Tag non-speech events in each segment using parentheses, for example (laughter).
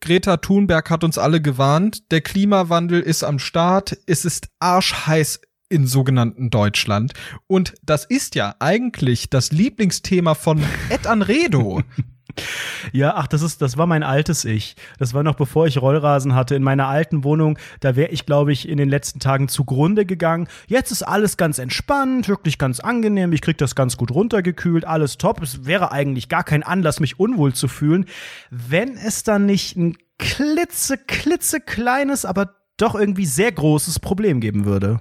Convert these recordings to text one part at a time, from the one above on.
Greta Thunberg hat uns alle gewarnt, der Klimawandel ist am Start, es ist arschheiß in sogenannten Deutschland. Und das ist ja eigentlich das Lieblingsthema von Ed Anredo. (laughs) Ja, ach, das ist, das war mein altes Ich. Das war noch bevor ich Rollrasen hatte in meiner alten Wohnung. Da wäre ich, glaube ich, in den letzten Tagen zugrunde gegangen. Jetzt ist alles ganz entspannt, wirklich ganz angenehm. Ich krieg das ganz gut runtergekühlt, alles top. Es wäre eigentlich gar kein Anlass, mich unwohl zu fühlen, wenn es dann nicht ein klitze, klitze kleines, aber doch irgendwie sehr großes Problem geben würde.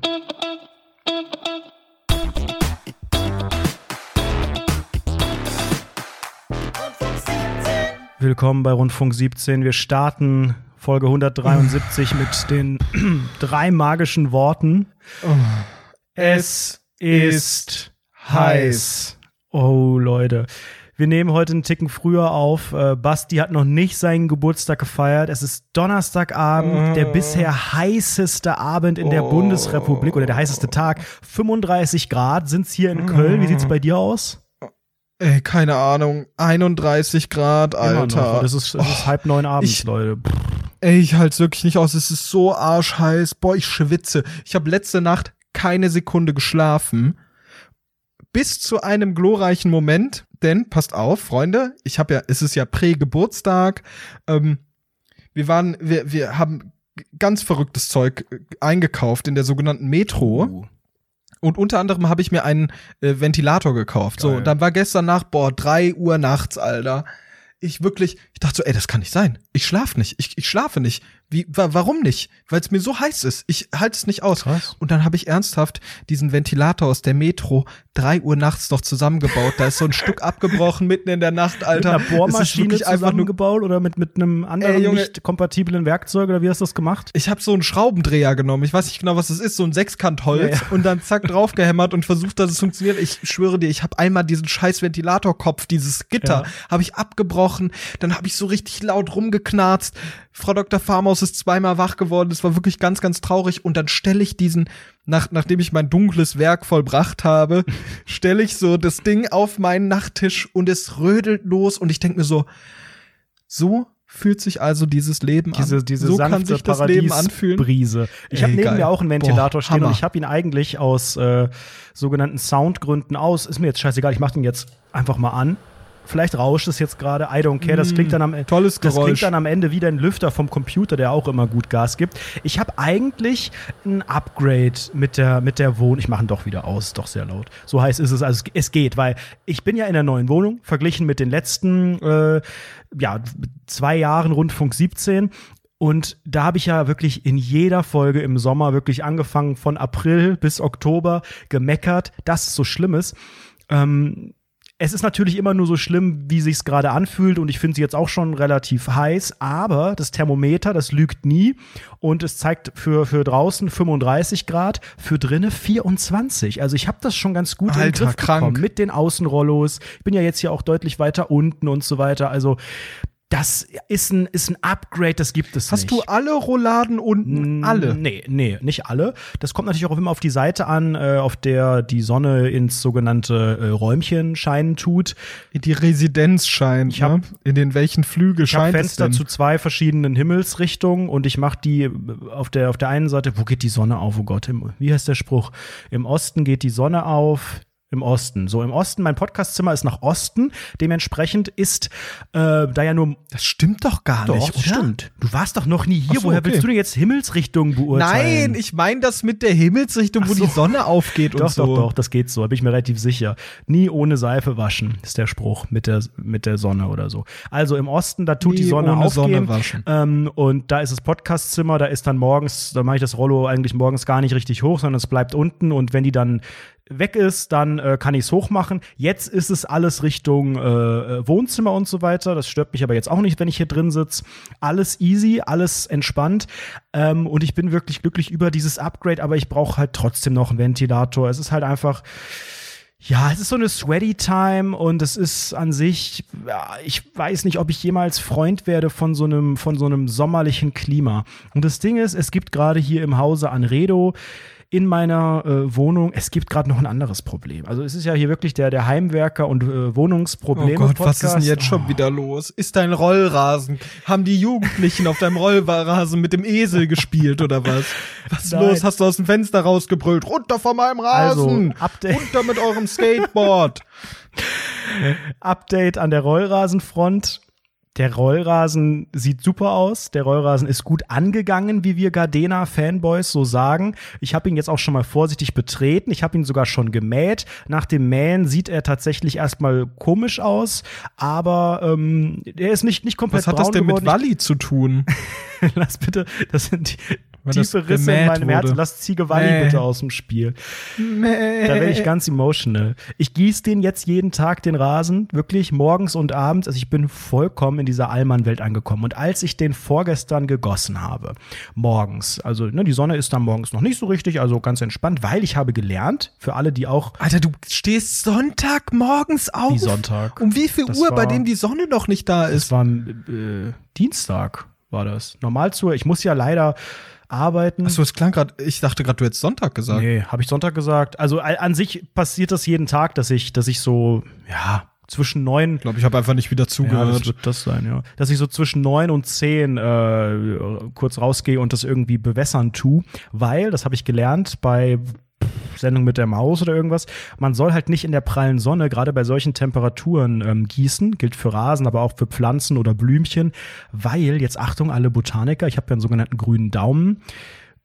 Willkommen bei Rundfunk 17. Wir starten Folge 173 mit den (clears throat) drei magischen Worten. Oh. Es ist heiß. Oh, Leute. Wir nehmen heute einen Ticken früher auf. Äh, Basti hat noch nicht seinen Geburtstag gefeiert. Es ist Donnerstagabend, der bisher heißeste Abend in der Oh. Bundesrepublik oder der heißeste Tag. 35 Grad sind's hier in Köln. Wie sieht's bei dir aus? Ey, keine Ahnung, 31 Grad, Alter. Das ist, es ist halb neun abends, ich- Leute. Pff. Ey, ich halt's wirklich nicht aus. Es ist so arschheiß. Boah, ich schwitze. Ich habe letzte Nacht keine Sekunde geschlafen. Bis zu einem glorreichen Moment. Denn, passt auf, Freunde, ich habe ja, es ist ja Prä-Geburtstag. Ähm, wir waren, wir, wir haben ganz verrücktes Zeug äh, eingekauft in der sogenannten Metro. Uh. Und unter anderem habe ich mir einen äh, Ventilator gekauft. So, Geil. dann war gestern Nacht, boah, drei Uhr nachts, Alter. Ich wirklich, ich dachte so, ey, das kann nicht sein. Ich schlaf nicht. Ich, ich schlafe nicht. Wie, wa warum nicht? Weil es mir so heiß ist. Ich halte es nicht aus. Krass. Und dann habe ich ernsthaft diesen Ventilator aus der Metro drei Uhr nachts noch zusammengebaut. Da ist so ein (laughs) Stück abgebrochen mitten in der Nacht, Alter. Mit einer Bohrmaschine wirklich einfach nur zusammengebaut oder mit, mit einem anderen Ey, nicht kompatiblen Werkzeug oder wie hast du das gemacht? Ich habe so einen Schraubendreher genommen. Ich weiß nicht genau, was das ist. So ein Sechskantholz. Ja, ja. Und dann zack draufgehämmert und versucht, dass es funktioniert. Ich schwöre dir, ich habe einmal diesen scheiß Ventilatorkopf, dieses Gitter, Ja. habe ich abgebrochen. Dann habe ich so richtig laut rumgeknarzt. Frau Dr. Farmaus ist zweimal wach geworden. Das war wirklich ganz, ganz traurig. Und dann stelle ich diesen, nach, nachdem ich mein dunkles Werk vollbracht habe, (laughs) stelle ich so das Ding auf meinen Nachttisch und es rödelt los. Und ich denke mir so, so fühlt sich also dieses Leben an. diese so sanfte kann sich das Leben anfühlen. Paradiesbrise. Ich habe neben geil. mir auch einen Ventilator Boah, stehen und Hammer. ich habe ihn eigentlich aus äh, sogenannten Soundgründen aus. Ist mir jetzt scheißegal, ich mache den jetzt einfach mal an. Vielleicht rauscht es jetzt gerade, I don't care. Das Mm, klingt dann am Ende. tolles Das klingt dann am Ende wie ein Lüfter vom Computer, der auch immer gut Gas gibt. Ich habe eigentlich ein Upgrade mit der, mit der Wohnung. Ich mache ihn doch wieder aus, ist doch sehr laut. So heiß ist es. Also es, es geht, weil ich bin ja in der neuen Wohnung, verglichen mit den letzten äh, ja, zwei Jahren Rundfunk 17. Und da habe ich ja wirklich in jeder Folge im Sommer wirklich angefangen von April bis Oktober gemeckert, dass es so schlimm ist. Ähm, es ist natürlich immer nur so schlimm, wie sich's gerade anfühlt und ich finde sie jetzt auch schon relativ heiß, aber das Thermometer, das lügt nie und es zeigt für, für draußen 35 Grad, für drinnen 24. Also ich habe das schon ganz gut in den Alter, Griff krank. bekommen mit den Außenrollos. Ich bin ja jetzt hier auch deutlich weiter unten und so weiter. Also das ist ein, ist ein Upgrade, das gibt es Hast nicht. du alle Rouladen unten? Alle? Nee, nee, nicht alle. Das kommt natürlich auch immer auf die Seite an, äh, auf der die Sonne ins sogenannte äh, Räumchen scheinen tut. Die Residenz scheint. Ich hab- ne? In den welchen Flügel Ich habe scheint es Fenster zu zwei verschiedenen Himmelsrichtungen und ich mache die äh, auf der, auf der einen Seite, wo geht die Sonne auf? Oh Gott, im, wie heißt der Spruch? Im Osten geht die Sonne auf. Im Osten. So, im Osten, mein Podcastzimmer ist nach Osten. Dementsprechend ist äh, da ja nur. das stimmt doch gar Doch, nicht, das oder? stimmt. Du warst doch noch nie hier. So, Woher okay. willst du denn jetzt Himmelsrichtungen beurteilen? Nein, ich meine das mit der Himmelsrichtung, wo Ach so. die Sonne aufgeht (laughs) Doch, und so. doch, doch, das geht so, da bin ich mir relativ sicher. Nie ohne Seife waschen, ist der Spruch mit der, mit der Sonne oder so. Also im Osten, da tut Nie die Sonne ohne aufgehen. Sonne waschen. Ähm, und da ist das Podcastzimmer, da ist dann morgens, da mache ich das Rollo eigentlich morgens gar nicht richtig hoch, sondern es bleibt unten und wenn die dann weg ist, dann äh, kann ich es hochmachen. Jetzt ist es alles Richtung äh, äh, Wohnzimmer und so weiter. Das stört mich aber jetzt auch nicht, wenn ich hier drin sitze. Alles easy, alles entspannt. Ähm, und ich bin wirklich glücklich über dieses Upgrade, aber ich brauche halt trotzdem noch einen Ventilator. Es ist halt einfach. Ja, es ist so eine Sweaty Time und es ist an sich, ja, ich weiß nicht, ob ich jemals Freund werde von so einem, von so einem sommerlichen Klima. Und das Ding ist, es gibt gerade hier im Hause Anredo in meiner äh, Wohnung. Es gibt gerade noch ein anderes Problem. Also es ist ja hier wirklich der, der Heimwerker- und äh, Wohnungsprobleme. Oh Gott, was ist denn jetzt schon oh. wieder los? Ist dein Rollrasen? Haben die Jugendlichen auf deinem Rollrasen mit dem Esel gespielt oder was? Was ist Nein. los? Hast du aus dem Fenster rausgebrüllt? Runter von meinem Rasen! Also, Runter mit eurem Skateboard! (laughs) Update an der Rollrasenfront. Der Rollrasen sieht super aus. Der Rollrasen ist gut angegangen, wie wir Gardena-Fanboys so sagen. Ich habe ihn jetzt auch schon mal vorsichtig betreten. Ich habe ihn sogar schon gemäht. Nach dem Mähen sieht er tatsächlich erstmal komisch aus, aber ähm, er ist nicht, nicht komplett Was hat das denn geworden. mit Walli zu tun? (laughs) Lass bitte, das sind die, tiefe Risse in meinem Herzen. Lass Ziege Walli Mäh. bitte aus dem Spiel. Mäh. Da werde ich ganz emotional. Ich gieße den jetzt jeden Tag, den Rasen, wirklich morgens und abends. Also ich bin vollkommen in dieser Allmann-Welt angekommen. Und als ich den vorgestern gegossen habe, morgens, also ne, die Sonne ist dann morgens noch nicht so richtig, also ganz entspannt, weil ich habe gelernt, für alle, die auch. Alter, du stehst Sonntag morgens auf? Wie Sonntag? Um wie viel das Uhr, war, bei dem die Sonne noch nicht da ist? Es war äh, Dienstag war das. Normal zur, ich muss ja leider arbeiten. Achso, es klang gerade, ich dachte gerade, du hättest Sonntag gesagt. Nee, habe ich Sonntag gesagt. Also an sich passiert das jeden Tag, dass ich, dass ich so, ja, zwischen neun. Ich glaube, ich habe einfach nicht wieder zugehört. Ja, das wird das sein, ja. Dass ich so zwischen neun und zehn äh, kurz rausgehe und das irgendwie bewässern tu, weil, das habe ich gelernt bei Sendung mit der Maus oder irgendwas. Man soll halt nicht in der prallen Sonne, gerade bei solchen Temperaturen, ähm, gießen. Gilt für Rasen, aber auch für Pflanzen oder Blümchen, weil, jetzt Achtung, alle Botaniker, ich habe ja einen sogenannten grünen Daumen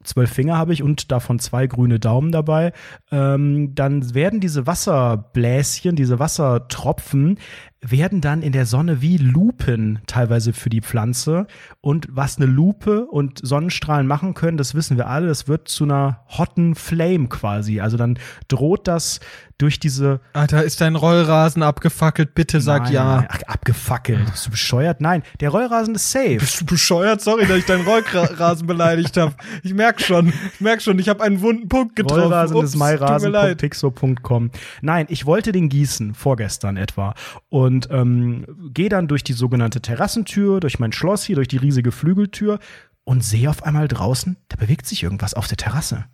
zwölf Finger habe ich und davon zwei grüne Daumen dabei, ähm, dann werden diese Wasserbläschen, diese Wassertropfen werden dann in der Sonne wie Lupen teilweise für die Pflanze. Und was eine Lupe und Sonnenstrahlen machen können, das wissen wir alle, das wird zu einer hotten Flame quasi. Also dann droht das durch diese. Alter, ist dein Rollrasen abgefackelt? Bitte sag nein, ja. Nein, ach, abgefackelt. Bist du bescheuert? Nein, der Rollrasen ist safe. Bist du bescheuert? Sorry, dass ich deinen Rollrasen beleidigt habe. Ich merk schon, ich merk schon, ich habe einen wunden Punkt getroffen. Rollrasen Ups, ist myrasen.pixo.com. Nein, ich wollte den gießen, vorgestern etwa. Und ähm, gehe dann durch die sogenannte Terrassentür, durch mein Schloss hier, durch die riesige Flügeltür und sehe auf einmal draußen, da bewegt sich irgendwas auf der Terrasse.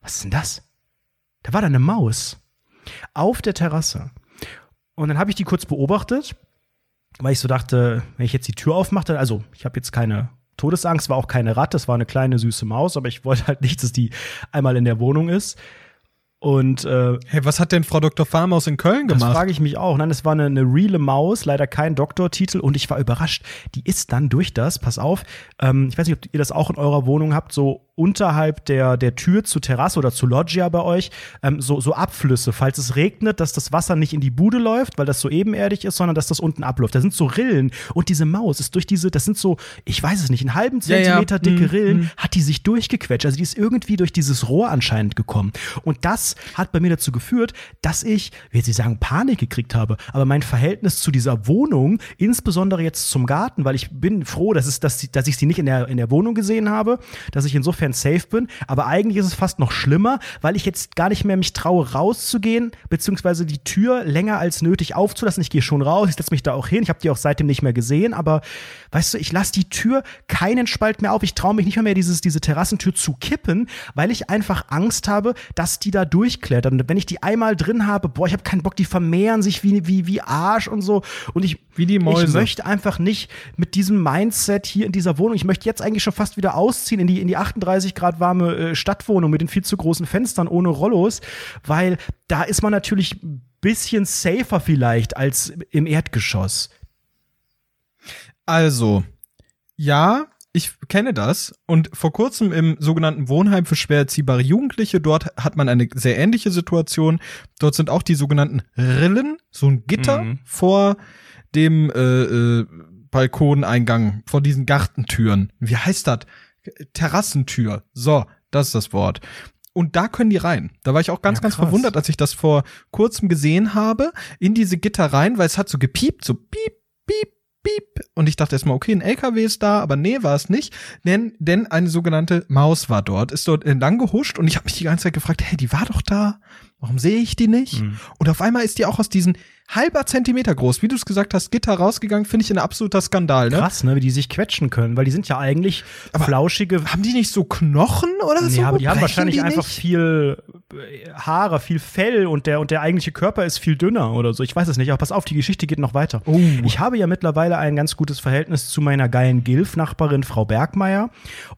Was ist denn das? Da war da eine Maus auf der Terrasse. Und dann habe ich die kurz beobachtet, weil ich so dachte, wenn ich jetzt die Tür aufmache, also ich habe jetzt keine Todesangst, war auch keine Ratte, es war eine kleine süße Maus, aber ich wollte halt nicht, dass die einmal in der Wohnung ist. Und äh, hey, was hat denn Frau Dr. Farmaus in Köln gemacht? Das frage ich mich auch. Nein, es war eine, eine reale Maus, leider kein Doktortitel und ich war überrascht. Die ist dann durch das, pass auf, ähm, ich weiß nicht, ob ihr das auch in eurer Wohnung habt, so unterhalb der, der Tür zur Terrasse oder zur Loggia bei euch ähm, so, so Abflüsse, falls es regnet, dass das Wasser nicht in die Bude läuft, weil das so ebenerdig ist, sondern dass das unten abläuft. Da sind so Rillen und diese Maus ist durch diese, das sind so, ich weiß es nicht, einen halben Zentimeter ja, ja. dicke mm, Rillen, mm. hat die sich durchgequetscht. Also die ist irgendwie durch dieses Rohr anscheinend gekommen. Und das hat bei mir dazu geführt, dass ich, wie Sie sagen, Panik gekriegt habe. Aber mein Verhältnis zu dieser Wohnung, insbesondere jetzt zum Garten, weil ich bin froh, dass, es, dass, dass ich sie nicht in der, in der Wohnung gesehen habe, dass ich insofern insofern safe bin. Aber eigentlich ist es fast noch schlimmer, weil ich jetzt gar nicht mehr mich traue, rauszugehen, beziehungsweise die Tür länger als nötig aufzulassen. Ich gehe schon raus, ich setze mich da auch hin. Ich habe die auch seitdem nicht mehr gesehen, aber weißt du, ich lasse die Tür keinen Spalt mehr auf. Ich traue mich nicht mehr, mehr dieses, diese Terrassentür zu kippen, weil ich einfach Angst habe, dass die da durchklettern. Und wenn ich die einmal drin habe, boah, ich habe keinen Bock, die vermehren sich wie, wie, wie Arsch und so. Und ich, wie die Mäuse. ich möchte einfach nicht mit diesem Mindset hier in dieser Wohnung, ich möchte jetzt eigentlich schon fast wieder ausziehen in die, in die 38 35 Grad warme äh, Stadtwohnung mit den viel zu großen Fenstern ohne Rollos, weil da ist man natürlich ein bisschen safer vielleicht als im Erdgeschoss. Also, ja, ich kenne das und vor kurzem im sogenannten Wohnheim für schwer erziehbare Jugendliche, dort hat man eine sehr ähnliche Situation. Dort sind auch die sogenannten Rillen, so ein Gitter mhm. vor dem äh, äh, Balkoneingang, vor diesen Gartentüren. Wie heißt das? Terrassentür. So, das ist das Wort. Und da können die rein. Da war ich auch ganz, ja, ganz verwundert, als ich das vor kurzem gesehen habe, in diese Gitter rein, weil es hat so gepiept, so piep, piep, Piep. Und ich dachte erstmal, okay, ein LKW ist da, aber nee, war es nicht. Denn, denn eine sogenannte Maus war dort, ist dort entlang gehuscht und ich habe mich die ganze Zeit gefragt, hey, die war doch da. Warum sehe ich die nicht? Mhm. Und auf einmal ist die auch aus diesen halber Zentimeter groß, wie du es gesagt hast, Gitter rausgegangen, finde ich ein absoluter Skandal, ne? Krass, ne, wie die sich quetschen können, weil die sind ja eigentlich Aber flauschige. Haben die nicht so Knochen oder so? Ja, aber die haben wahrscheinlich die einfach viel Haare, viel Fell und der, und der eigentliche Körper ist viel dünner oder so. Ich weiß es nicht, aber pass auf, die Geschichte geht noch weiter. Oh. Ich habe ja mittlerweile ein ganz gutes Verhältnis zu meiner geilen Gilf-Nachbarin Frau Bergmeier.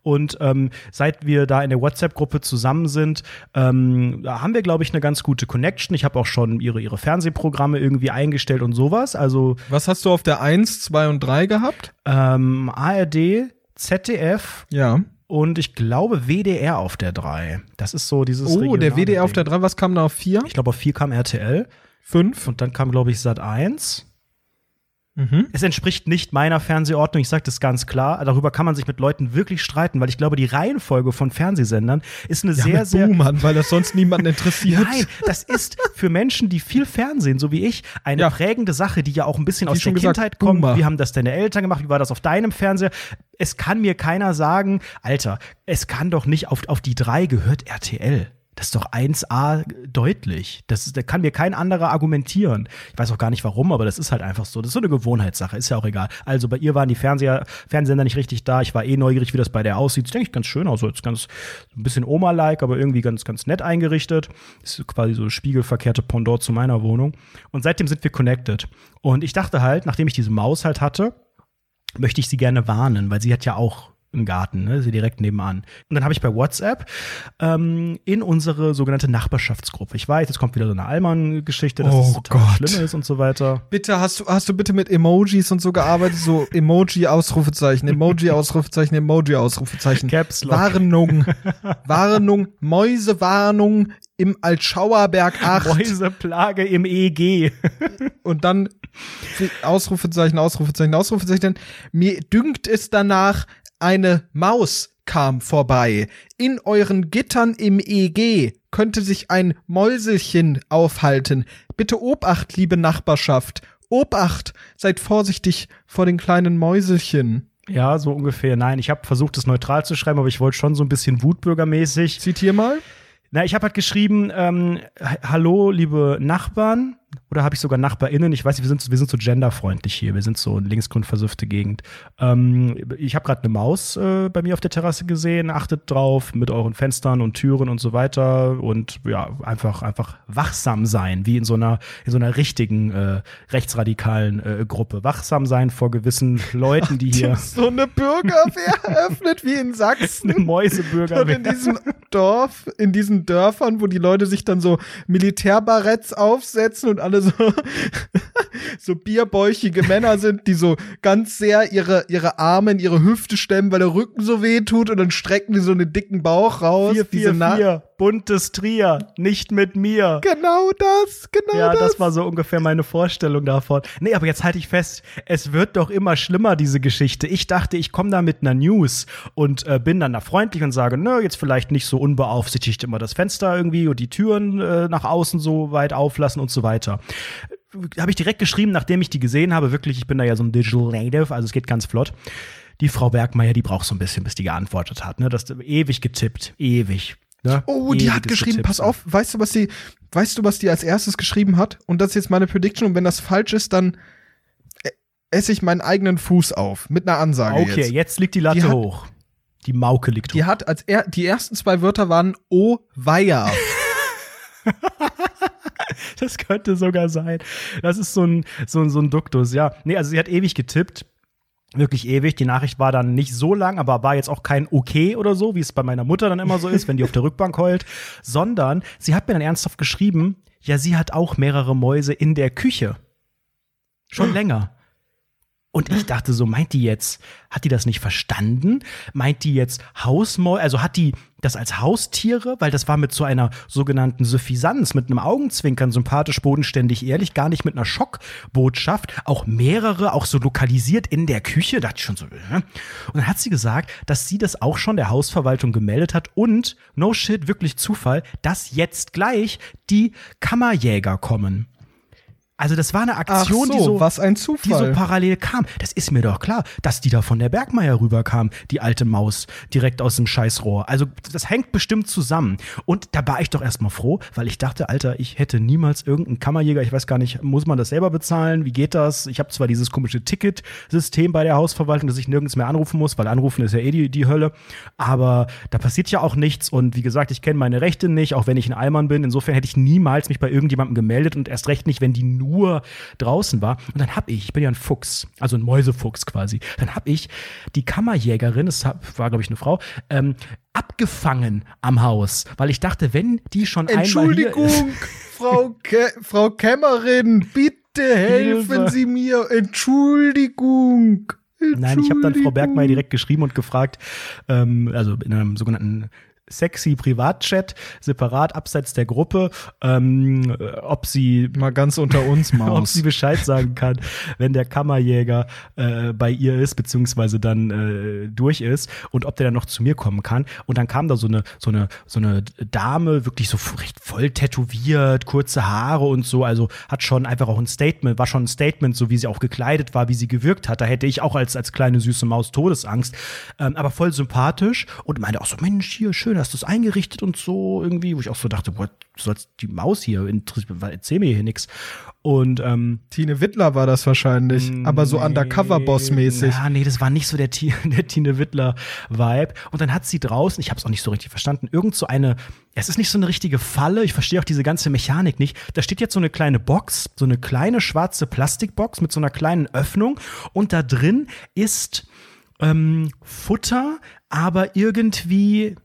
Und ähm, seit wir da in der WhatsApp-Gruppe zusammen sind, ähm, da haben wir, glaube ich, eine ganz gute Connection. Ich habe auch schon ihre, ihre Fernsehprogramme irgendwie eingestellt und sowas. Also Was hast du auf der 1, 2 und 3 gehabt? ähm, ARD, ZDF Ja. Und ich glaube WDR auf der 3. Das ist so dieses Oh, der WDR auf Ding. der 3, was kam da auf 4? Ich glaube, auf 4 kam RTL 5? und dann kam, glaube ich, Sat 1. Mhm. Es entspricht nicht meiner Fernsehordnung, ich sage das ganz klar. Darüber kann man sich mit Leuten wirklich streiten, weil ich glaube, die Reihenfolge von Fernsehsendern ist eine Ja, sehr, mit sehr. Boomern, weil das sonst niemanden (laughs) interessiert. Nein, das ist für Menschen, die viel Fernsehen, so wie ich, eine Ja. prägende Sache, die ja auch ein bisschen Wie aus der gesagt, Kindheit kommt. Boomer. Wie haben das deine Eltern gemacht? Wie war das auf deinem Fernseher? Es kann mir keiner sagen, Alter, es kann doch nicht auf, auf die drei gehört RTL. Das ist doch 1A deutlich. Das ist, da kann mir kein anderer argumentieren. Ich weiß auch gar nicht warum, aber das ist halt einfach so. Das ist so eine Gewohnheitssache, ist ja auch egal. Also bei ihr waren die Fernseher, Fernsehsender nicht richtig da. Ich war eh neugierig, wie das bei der aussieht. Sieht eigentlich ganz schön aus. So jetzt ganz, ein bisschen Oma-like, aber irgendwie ganz, ganz nett eingerichtet. Ist quasi so spiegelverkehrte Pendant zu meiner Wohnung. Und seitdem sind wir connected. Und ich dachte halt, nachdem ich diese Maus halt hatte, möchte ich sie gerne warnen, weil sie hat ja auch einen Garten, ne? sie direkt nebenan. Und dann habe ich bei WhatsApp ähm, in unsere sogenannte Nachbarschaftsgruppe. Ich weiß, jetzt kommt wieder so eine Allmann-Geschichte, dass Oh es total Gott. schlimm ist und so weiter. Bitte, hast du, hast du bitte mit Emojis und so gearbeitet? So Emoji, Ausrufezeichen, Emoji, Ausrufezeichen, Emoji, Ausrufezeichen. Caps Lock. Warnung. Warnung. Mäusewarnung im Altschauerberg 8. Mäuseplage im EG. Und dann Ausrufezeichen, Ausrufezeichen, Ausrufezeichen. Mir dünkt es danach, eine Maus kam vorbei. In euren Gittern im EG könnte sich ein Mäuselchen aufhalten. Bitte Obacht, liebe Nachbarschaft. Obacht, seid vorsichtig vor den kleinen Mäuselchen. ja, so ungefähr. Nein, ich habe versucht, das neutral zu schreiben, aber ich wollte schon so ein bisschen wutbürgermäßig. Zitier mal. Na, ich habe halt geschrieben, ähm, ha- hallo, liebe Nachbarn. Oder habe ich sogar NachbarInnen? Ich weiß nicht, wir sind, wir sind so genderfreundlich hier. Wir sind so eine linksgrundversüffte Gegend. Ähm, ich habe gerade eine Maus äh, bei mir auf der Terrasse gesehen. Achtet drauf mit euren Fenstern und Türen und so weiter. Und ja, einfach, einfach wachsam sein, wie in so einer, in so einer richtigen äh, rechtsradikalen äh, Gruppe. Wachsam sein vor gewissen Leuten, die (laughs) hier So eine Bürgerwehr eröffnet wie in Sachsen. (laughs) eine Mäusebürger Und in diesem Dorf, in diesen Dörfern, wo die Leute sich dann so Militärbaretts aufsetzen und alle so, (laughs) so bierbäuchige Männer sind, die so ganz sehr ihre, ihre Arme in ihre Hüfte stemmen, weil der Rücken so weh tut und dann strecken die so einen dicken Bauch raus. Vier, vier, vier, buntes Trier, nicht mit mir. Genau das, genau Ja, das. das war so ungefähr meine Vorstellung davon. Nee, aber jetzt halte ich fest, es wird doch immer schlimmer, diese Geschichte. Ich dachte, ich komme da mit einer News und äh, bin dann da freundlich und sage, nö, jetzt vielleicht nicht so unbeaufsichtigt immer das Fenster irgendwie und die Türen äh, nach außen so weit auflassen und so weiter. Habe ich direkt geschrieben, nachdem ich die gesehen habe, wirklich, ich bin da ja so ein Digital Native, also es geht ganz flott. Die Frau Bergmeier, die braucht so ein bisschen, bis die geantwortet hat. Ne? Das ewig getippt, ewig. Ne? Oh, die hat geschrieben, Getippt. pass auf, weißt du, was die, weißt du, was die als erstes geschrieben hat? Und das ist jetzt meine Prediction und wenn das falsch ist, dann äh, esse ich meinen eigenen Fuß auf mit einer Ansage Okay, jetzt. jetzt. liegt die Latte Die hat- hoch. Die Mauke liegt Die hoch. hat als er, die ersten zwei Wörter waren O Weiher. (laughs) Das könnte sogar sein. Das ist so ein, so, ein- so ein Duktus, ja. Nee, also sie hat ewig getippt. Wirklich ewig. Die Nachricht war dann nicht so lang, aber war jetzt auch kein Okay oder so, wie es bei meiner Mutter dann immer so ist, wenn die auf der Rückbank heult, (laughs) sondern sie hat mir dann ernsthaft geschrieben, ja, sie hat auch mehrere Mäuse in der Küche. Schon länger. Und ich dachte so, meint die jetzt, hat die das nicht verstanden? Meint die jetzt Hausmäuse, also hat die das als Haustiere? Weil das war mit so einer sogenannten Suffisanz, mit einem Augenzwinkern, sympathisch, bodenständig, ehrlich, gar nicht mit einer Schockbotschaft. Auch mehrere, auch so lokalisiert in der Küche, dachte ich schon so. äh. Und dann hat sie gesagt, dass sie das auch schon der Hausverwaltung gemeldet hat und, no shit, wirklich Zufall, dass jetzt gleich die Kammerjäger kommen. Also das war eine Aktion, so, die so was ein die so Zufall. parallel kam. Das ist mir doch klar, dass die da von der Bergmeier rüberkam, die alte Maus, direkt aus dem Scheißrohr. Also das hängt bestimmt zusammen. Und da war ich doch erstmal froh, weil ich dachte, Alter, ich hätte niemals irgendeinen Kammerjäger, ich weiß gar nicht, muss man das selber bezahlen? Wie geht das? Ich habe zwar dieses komische Ticketsystem bei der Hausverwaltung, dass ich nirgends mehr anrufen muss, weil anrufen ist ja eh die, die Hölle. Aber da passiert ja auch nichts. Und wie gesagt, ich kenne meine Rechte nicht, auch wenn ich ein Allmann bin. Insofern hätte ich niemals mich bei irgendjemandem gemeldet und erst recht nicht, wenn die nur draußen war. Und dann habe ich, ich bin ja ein Fuchs, also ein Mäusefuchs quasi, dann habe ich die Kammerjägerin, das hab- war glaube ich eine Frau, ähm, abgefangen am Haus, weil ich dachte, wenn die schon einmal hier Entschuldigung, (laughs) Frau, Ke Frau Kämmerin, bitte helfen Hilfe. Sie mir. Entschuldigung. Nein, ich habe dann Frau Entschuldigung. Bergmeier direkt geschrieben und gefragt, ähm, also in einem sogenannten sexy Privatchat, separat abseits der Gruppe, ähm, äh, ob sie Mal ganz unter uns, (laughs) ob Maus. sie Bescheid sagen kann, wenn der Kammerjäger äh, bei ihr ist, beziehungsweise dann äh, durch ist und ob der dann noch zu mir kommen kann. Und dann kam da so eine, so eine, so eine Dame, wirklich so recht voll tätowiert, kurze Haare und so, also hat schon einfach auch ein Statement, war schon ein Statement, so wie sie auch gekleidet war, wie sie gewirkt hat. Da hätte ich auch als, als kleine süße Maus Todesangst, ähm, aber voll sympathisch und meinte auch so, Mensch, hier, schön, hast du es eingerichtet und so irgendwie, wo ich auch so dachte, boah, du sollst die Maus hier, interessiert- erzähl mir hier nix. Und ähm, Tine Wittler war das wahrscheinlich, aber so Undercover-Boss-mäßig. ja, nee, das war nicht so der, (laughs) der Tine Wittler-Vibe. Und dann hat sie draußen, ich habe es auch nicht so richtig verstanden, irgend so eine, es ist nicht so eine richtige Falle, ich verstehe auch diese ganze Mechanik nicht. Da steht jetzt so eine kleine Box, so eine kleine schwarze Plastikbox mit so einer kleinen Öffnung und da drin ist ähm, Futter, aber irgendwie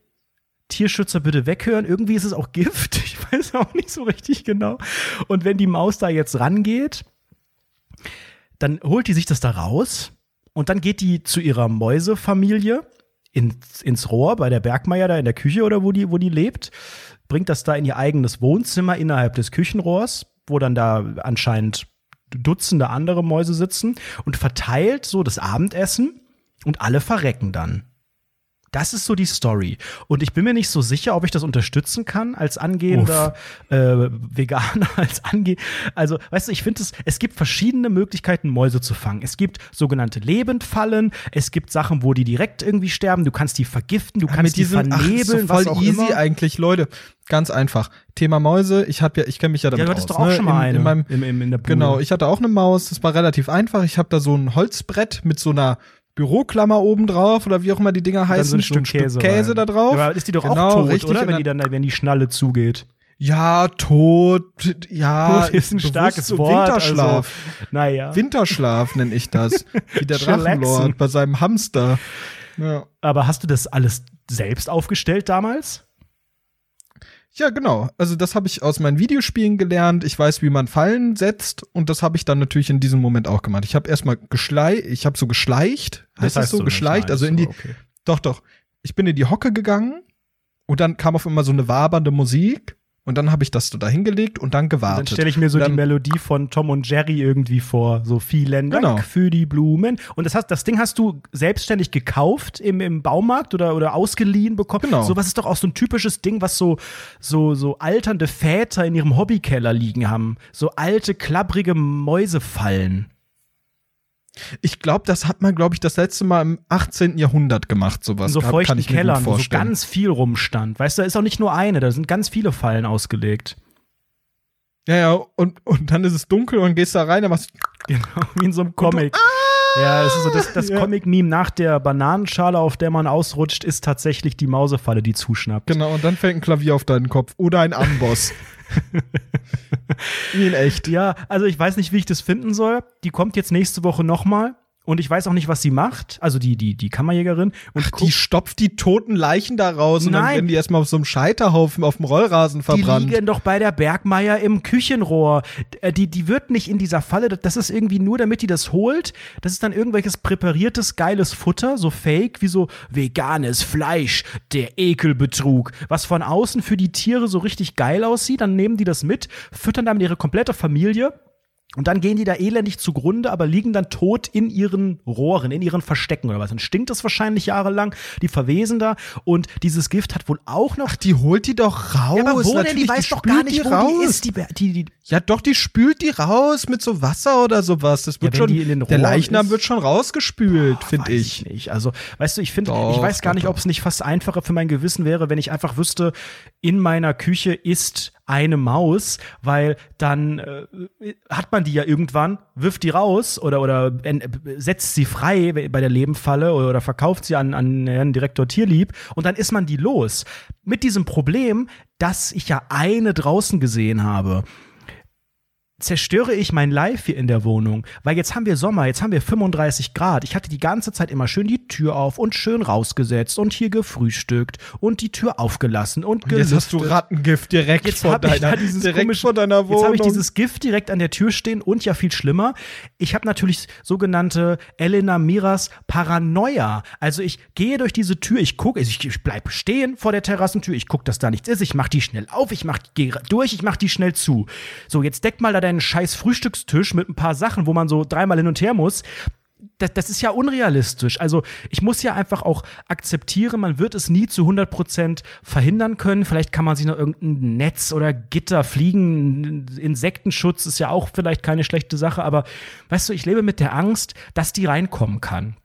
Tierschützer bitte weghören. Irgendwie ist es auch Gift. (laughs) Ich weiß auch nicht so richtig genau. Und wenn die Maus da jetzt rangeht, dann holt die sich das da raus und dann geht die zu ihrer Mäusefamilie ins, ins Rohr bei der Bergmeier da in der Küche oder wo die, wo die lebt, bringt das da in ihr eigenes Wohnzimmer innerhalb des Küchenrohrs, wo dann da anscheinend Dutzende andere Mäuse sitzen und verteilt so das Abendessen und alle verrecken dann. Das ist so die Story. Und ich bin mir nicht so sicher, ob ich das unterstützen kann als angehender äh, Veganer, (laughs) als ange Also, weißt du, ich finde es, es gibt verschiedene Möglichkeiten, Mäuse zu fangen. Es gibt sogenannte Lebendfallen, es gibt Sachen, wo die direkt irgendwie sterben, du kannst die vergiften, du Ja, kannst die ach, vernebeln, ist was voll easy immer. eigentlich, Leute. Ganz einfach. Thema Mäuse, ich habe ja, ich kenne mich ja damit Ja, du hattest aus, doch auch ne? schon mal in, eine In meinem, im, im, in der Bude. Genau, ich hatte auch eine Maus, das war relativ einfach. Ich habe da so ein Holzbrett mit so einer Büroklammer oben drauf oder wie auch immer die Dinger heißen, ein Stück Käse, Käse rein. da drauf. Aber ist die doch Genau, auch tot, richtig, oder? Wenn die dann, wenn die Schnalle zugeht. Ja, tot, ja, (laughs) Tot ist ein starkes Wort. Winterschlaf. Also, naja. Winterschlaf nenne ich das. Wie der. (laughs) Drachenlord bei seinem Hamster. Ja. Aber hast du das alles selbst aufgestellt damals? Ja, genau. Also das habe ich aus meinen Videospielen gelernt. Ich weiß, wie man Fallen setzt und das habe ich dann natürlich in diesem Moment auch gemacht. Ich habe erstmal geschleicht, ich habe so geschleicht, heißt das, so nicht, geschleicht, nein, also in so, die okay. Doch, doch. Ich bin in die Hocke gegangen und dann kam auf einmal so eine wabernde Musik und dann habe ich das so dahingelegt und dann Dann gewartet. stelle ich mir so Und die dann, Melodie von Tom und Jerry irgendwie vor. So vielen Dank Genau. für die Blumen. Und das, hast, das Ding hast du selbstständig gekauft im, im Baumarkt oder, oder ausgeliehen bekommen. Genau. So was ist doch auch so ein typisches Ding, was so, so, so alternde Väter in ihrem Hobbykeller liegen haben. So alte, klapprige Mäusefallen. Ich glaube, das hat man, glaube ich, das letzte Mal im 18. Jahrhundert gemacht, sowas. in so feuchten kann ich Kellern, wo so ganz viel rumstand. Weißt du, da ist auch nicht nur eine, da sind ganz viele Fallen ausgelegt. Ja, ja, und, und dann ist es dunkel und gehst da rein, dann machst Genau, wie in so einem Comic. Ja, das ist so das, das Ja. Comic-Meme nach der Bananenschale, auf der man ausrutscht, ist tatsächlich die Mausefalle, die zuschnappt. genau, und dann fällt ein Klavier auf deinen Kopf oder ein Amboss. (laughs) Wie in echt. Ja, also ich weiß nicht, wie ich das finden soll. Die kommt jetzt nächste Woche nochmal. Und ich weiß auch nicht, was sie macht. Also die, die, die Kammerjägerin. Und Ach, die stopft die toten Leichen da raus und dann werden die erstmal auf so einem Scheiterhaufen auf dem Rollrasen Die verbrannt. liegen doch bei der Bergmeier im Küchenrohr. Äh, Die, die wird nicht in dieser Falle, das ist irgendwie nur, damit die das holt. Das ist dann irgendwelches präpariertes, geiles Futter, so fake, wie so veganes Fleisch, der Ekelbetrug, was von außen für die Tiere so richtig geil aussieht. Dann nehmen die das mit, füttern damit ihre komplette Familie. Und dann gehen die da elendig zugrunde, aber liegen dann tot in ihren Rohren, in ihren Verstecken oder was. Dann stinkt das wahrscheinlich jahrelang. Die verwesen da. Und dieses Gift hat wohl auch noch. Ach, die holt die doch raus. ja, aber wo denn? Die Natürlich, weiß doch gar nicht, die wo raus. die ist. Die, die, die, Ja, doch, die spült die raus mit so Wasser oder sowas. Das wird wenn schon, die in den der Leichnam ist- wird schon rausgespült, finde ich. nicht. Also, weißt du, ich finde, ich weiß gar nicht, ob es nicht fast einfacher für mein Gewissen wäre, wenn ich einfach wüsste, in meiner Küche ist eine Maus, weil dann äh, hat man die ja irgendwann, wirft die raus oder, oder setzt sie frei bei der Lebenfalle oder, oder verkauft sie an, an Herrn Direktor Tierlieb und dann ist man die los. Mit diesem Problem, dass ich ja eine draußen gesehen habe zerstöre ich mein Life hier in der Wohnung, weil jetzt haben wir Sommer, jetzt haben wir 35 Grad. Ich hatte die ganze Zeit immer schön die Tür auf und schön rausgesetzt und hier gefrühstückt und die Tür aufgelassen und Und jetzt hast du gelüftet. Rattengift direkt Jetzt vor deiner, dieses direkt komische, vor deiner Wohnung. Jetzt habe ich dieses Gift direkt an der Tür stehen und ja viel schlimmer. Ich habe natürlich sogenannte Elena Miras Paranoia. Also ich gehe durch diese Tür, ich gucke, ich, ich bleibe stehen vor der Terrassentür, ich gucke, dass da nichts ist, ich mache die schnell auf, ich mache gehe durch, ich mache die schnell zu. So, jetzt deck mal da deinen scheiß Frühstückstisch mit ein paar Sachen, wo man so dreimal hin und her muss das, das ist ja unrealistisch. Also ich muss ja einfach auch akzeptieren, man wird es nie zu 100% verhindern können. Vielleicht kann man sich noch irgendein Netz oder Gitter fliegen. Insektenschutz ist ja auch vielleicht keine schlechte Sache, aber weißt du, ich lebe mit der Angst, dass die reinkommen kann.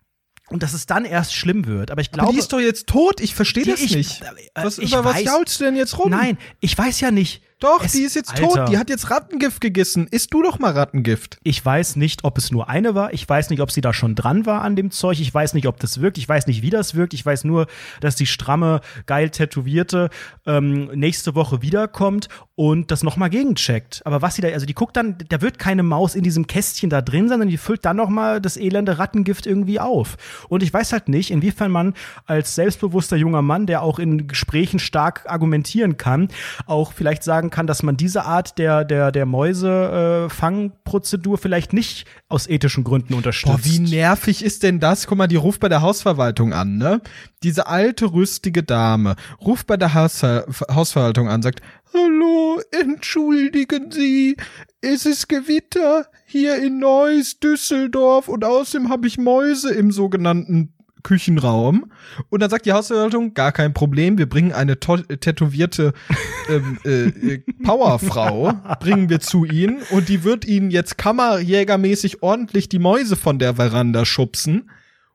Und dass es dann erst schlimm wird. Aber ich aber glaube. die ist doch jetzt tot, ich verstehe das ich- nicht. äh, Was, ich über was weiß- jaulst du denn jetzt rum? Nein, ich weiß ja nicht. Doch, Es- die ist jetzt Alter. tot, die hat jetzt Rattengift gegessen. Isst du doch mal Rattengift. Ich weiß nicht, ob es nur eine war. Ich weiß nicht, ob sie da schon dran war an dem Zeug. Ich weiß nicht, ob das wirkt. Ich weiß nicht, wie das wirkt. Ich weiß nur, dass die stramme, geil tätowierte ähm, nächste Woche wiederkommt und das nochmal gegencheckt. Aber was sie da, also die guckt dann, da wird keine Maus in diesem Kästchen da drin, sondern die füllt dann nochmal das elende Rattengift irgendwie auf. Und ich weiß halt nicht, inwiefern man als selbstbewusster junger Mann, der auch in Gesprächen stark argumentieren kann, auch vielleicht sagen kann, dass man diese Art der, der, der Mäuse-Fangprozedur vielleicht nicht aus ethischen Gründen unterstützt. Boah, wie nervig ist denn das? Guck mal, die ruft bei der Hausverwaltung an, ne? Diese alte, rüstige Dame ruft bei der Haus Hausverwaltung an, sagt, Hallo, entschuldigen Sie, es ist Gewitter hier in Neuss, Düsseldorf und außerdem habe ich Mäuse im sogenannten Küchenraum. Und dann sagt die Hausverwaltung, gar kein Problem, wir bringen eine to- tätowierte (laughs) ähm, äh, äh, Powerfrau, (laughs) bringen wir zu Ihnen und die wird Ihnen jetzt kammerjägermäßig ordentlich die Mäuse von der Veranda schubsen.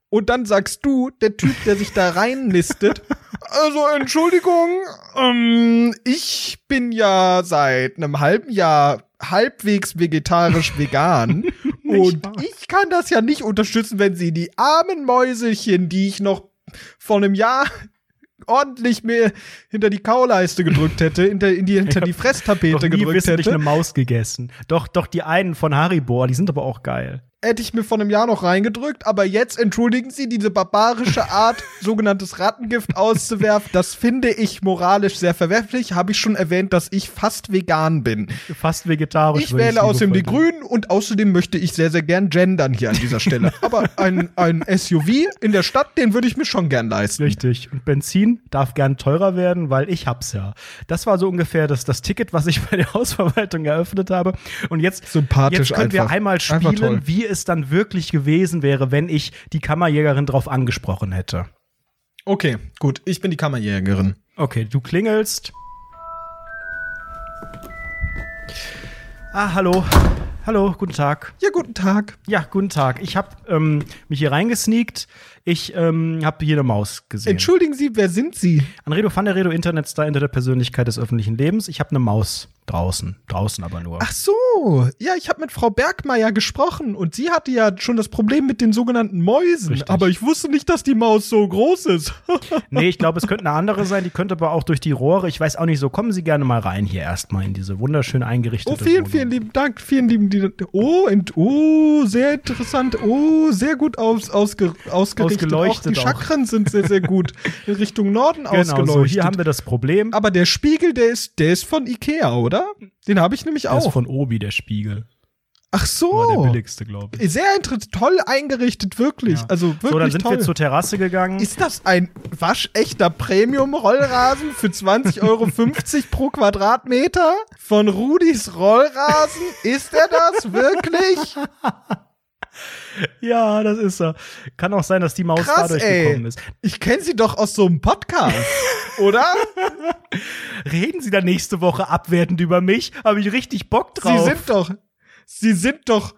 Und dann sagst du, der Typ, der sich da reinlistet, (laughs) also Entschuldigung, ähm, ich bin ja seit einem halben Jahr halbwegs vegetarisch vegan und wahr. ich kann das ja nicht unterstützen, wenn sie die armen Mäuselchen, die ich noch vor einem Jahr ordentlich mir hinter die Kauleiste gedrückt hätte, hinter, in die, hinter die Fresstapete gedrückt hätte, eine Maus gegessen. Doch, doch die einen von Haribo, die sind aber auch geil. Hätte ich mir vor einem Jahr noch reingedrückt, aber jetzt entschuldigen Sie diese barbarische Art, (laughs) sogenanntes Rattengift auszuwerfen, das finde ich moralisch sehr verwerflich. Habe ich schon erwähnt, dass ich fast vegan bin. Fast vegetarisch. Ich wähle außerdem die Grünen und außerdem möchte ich sehr, sehr gern gendern hier an dieser Stelle. (laughs) Aber ein, ein SUV in der Stadt, den würde ich mir schon gern leisten. Richtig. Und Benzin darf gern teurer werden, weil ich hab's ja. Das war so ungefähr das, das Ticket, was ich (laughs) bei der Hausverwaltung eröffnet habe. Und jetzt, Sympathisch jetzt können wir einfach. einmal Einfach spielen, wie es dann wirklich gewesen wäre, wenn ich die Kammerjägerin drauf angesprochen hätte. Okay, gut. Ich bin die Kammerjägerin. Okay, du klingelst. Ah, hallo. Hallo, guten Tag. Ja, guten Tag. Ja, guten Tag. Ich habe ähm, mich hier reingesneakt. Ich ähm, habe hier eine Maus gesehen. Entschuldigen Sie, wer sind Sie? Anredo van der Redo, Internetstar hinter der Persönlichkeit des öffentlichen Lebens. Ich habe eine Maus draußen. Draußen aber nur. Ach so, ja, ich habe mit Frau Bergmeier gesprochen und sie hatte ja schon das Problem mit den sogenannten Mäusen. Richtig. Aber ich wusste nicht, dass die Maus so groß ist. (laughs) Nee, ich glaube, es könnte eine andere sein. Die könnte aber auch durch die Rohre. Ich weiß auch nicht so. Kommen Sie gerne mal rein hier erstmal in diese wunderschön eingerichtete Oh, vielen, Wohnung. vielen lieben Dank. Vielen lieben. Oh, und, oh, sehr interessant. Oh, sehr gut aus, ausge, ausgerichtet. Ausgeleuchtet auch die auch. Chakren sind sehr, sehr gut in (laughs) Richtung Norden Genau, so, ausgeleuchtet. hier haben wir das Problem. Aber der Spiegel, der ist, der ist von Ikea, oder? Den habe ich nämlich Das ist auch. von Obi, der Spiegel. Ach so. War der billigste, glaube ich. Sehr toll eingerichtet, wirklich. Ja. Also wirklich So, dann sind toll. wir zur Terrasse gegangen. Ist das ein waschechter Premium-Rollrasen für 20,50 Euro pro Quadratmeter von Rudis Rollrasen? Ist er das wirklich? Ja, das ist er. Kann auch sein, dass die Maus Krass, dadurch ey. gekommen ist. Ich kenne sie doch aus so einem Podcast, (laughs) oder? Reden Sie dann nächste Woche abwertend über mich? Habe ich richtig Bock drauf. Sie sind doch, sie sind doch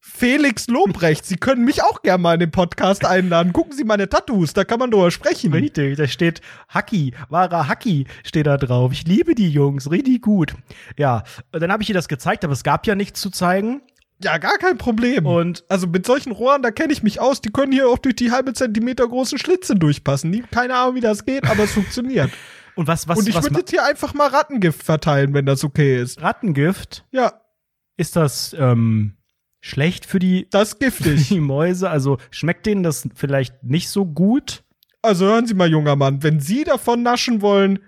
Felix Lobrecht. Sie können mich auch gerne mal in den Podcast einladen. Gucken Sie meine Tattoos, da kann man drüber sprechen. Richtig, da steht Haki, wahrer Haki steht da drauf. Ich liebe die Jungs, richtig gut. Ja, dann habe ich ihr das gezeigt, aber es gab ja nichts zu zeigen. Ja, gar kein Problem. Und Also mit solchen Rohren, da kenne ich mich aus. Die können hier auch durch die halbe Zentimeter großen Schlitze durchpassen. Die, keine Ahnung, wie das geht, aber es (laughs) funktioniert. Und was, was, Und ich was würde jetzt hier einfach mal Rattengift verteilen, wenn das okay ist. Rattengift, Ja, ist das ähm, schlecht für die, das ist giftig. (laughs) die Mäuse? Also schmeckt denen das vielleicht nicht so gut? also hören Sie mal, junger Mann, wenn Sie davon naschen wollen,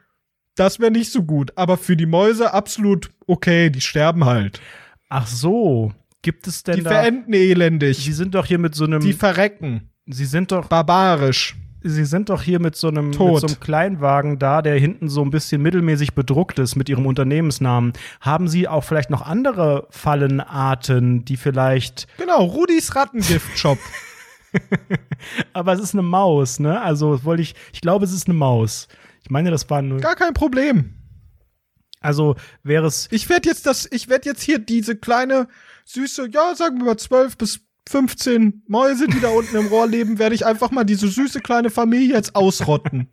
das wäre nicht so gut. Aber für die Mäuse absolut okay, die sterben halt. Ach so, gibt es denn Die da? verenden Sie elendig. sind doch hier mit so einem, Die verrecken. Sie sind doch, Barbarisch. Sie sind doch hier mit so einem, mit Tot. so einem Kleinwagen da, der hinten so ein bisschen mittelmäßig bedruckt ist mit Ihrem Unternehmensnamen. Haben Sie auch vielleicht noch andere Fallenarten, die vielleicht, Genau, Rudis Rattengift-Shop. (laughs) (laughs) aber es ist eine Maus, ne? Also wollte ich, ich glaube, es ist eine Maus. Ich meine, das war nur, Gar kein Problem. Also wäre es, Ich werde jetzt das, ich werde jetzt hier diese kleine, süße, ja, sagen wir mal 12 bis 15 Mäuse, die da unten im Rohr leben, werde ich einfach mal diese süße kleine Familie jetzt ausrotten.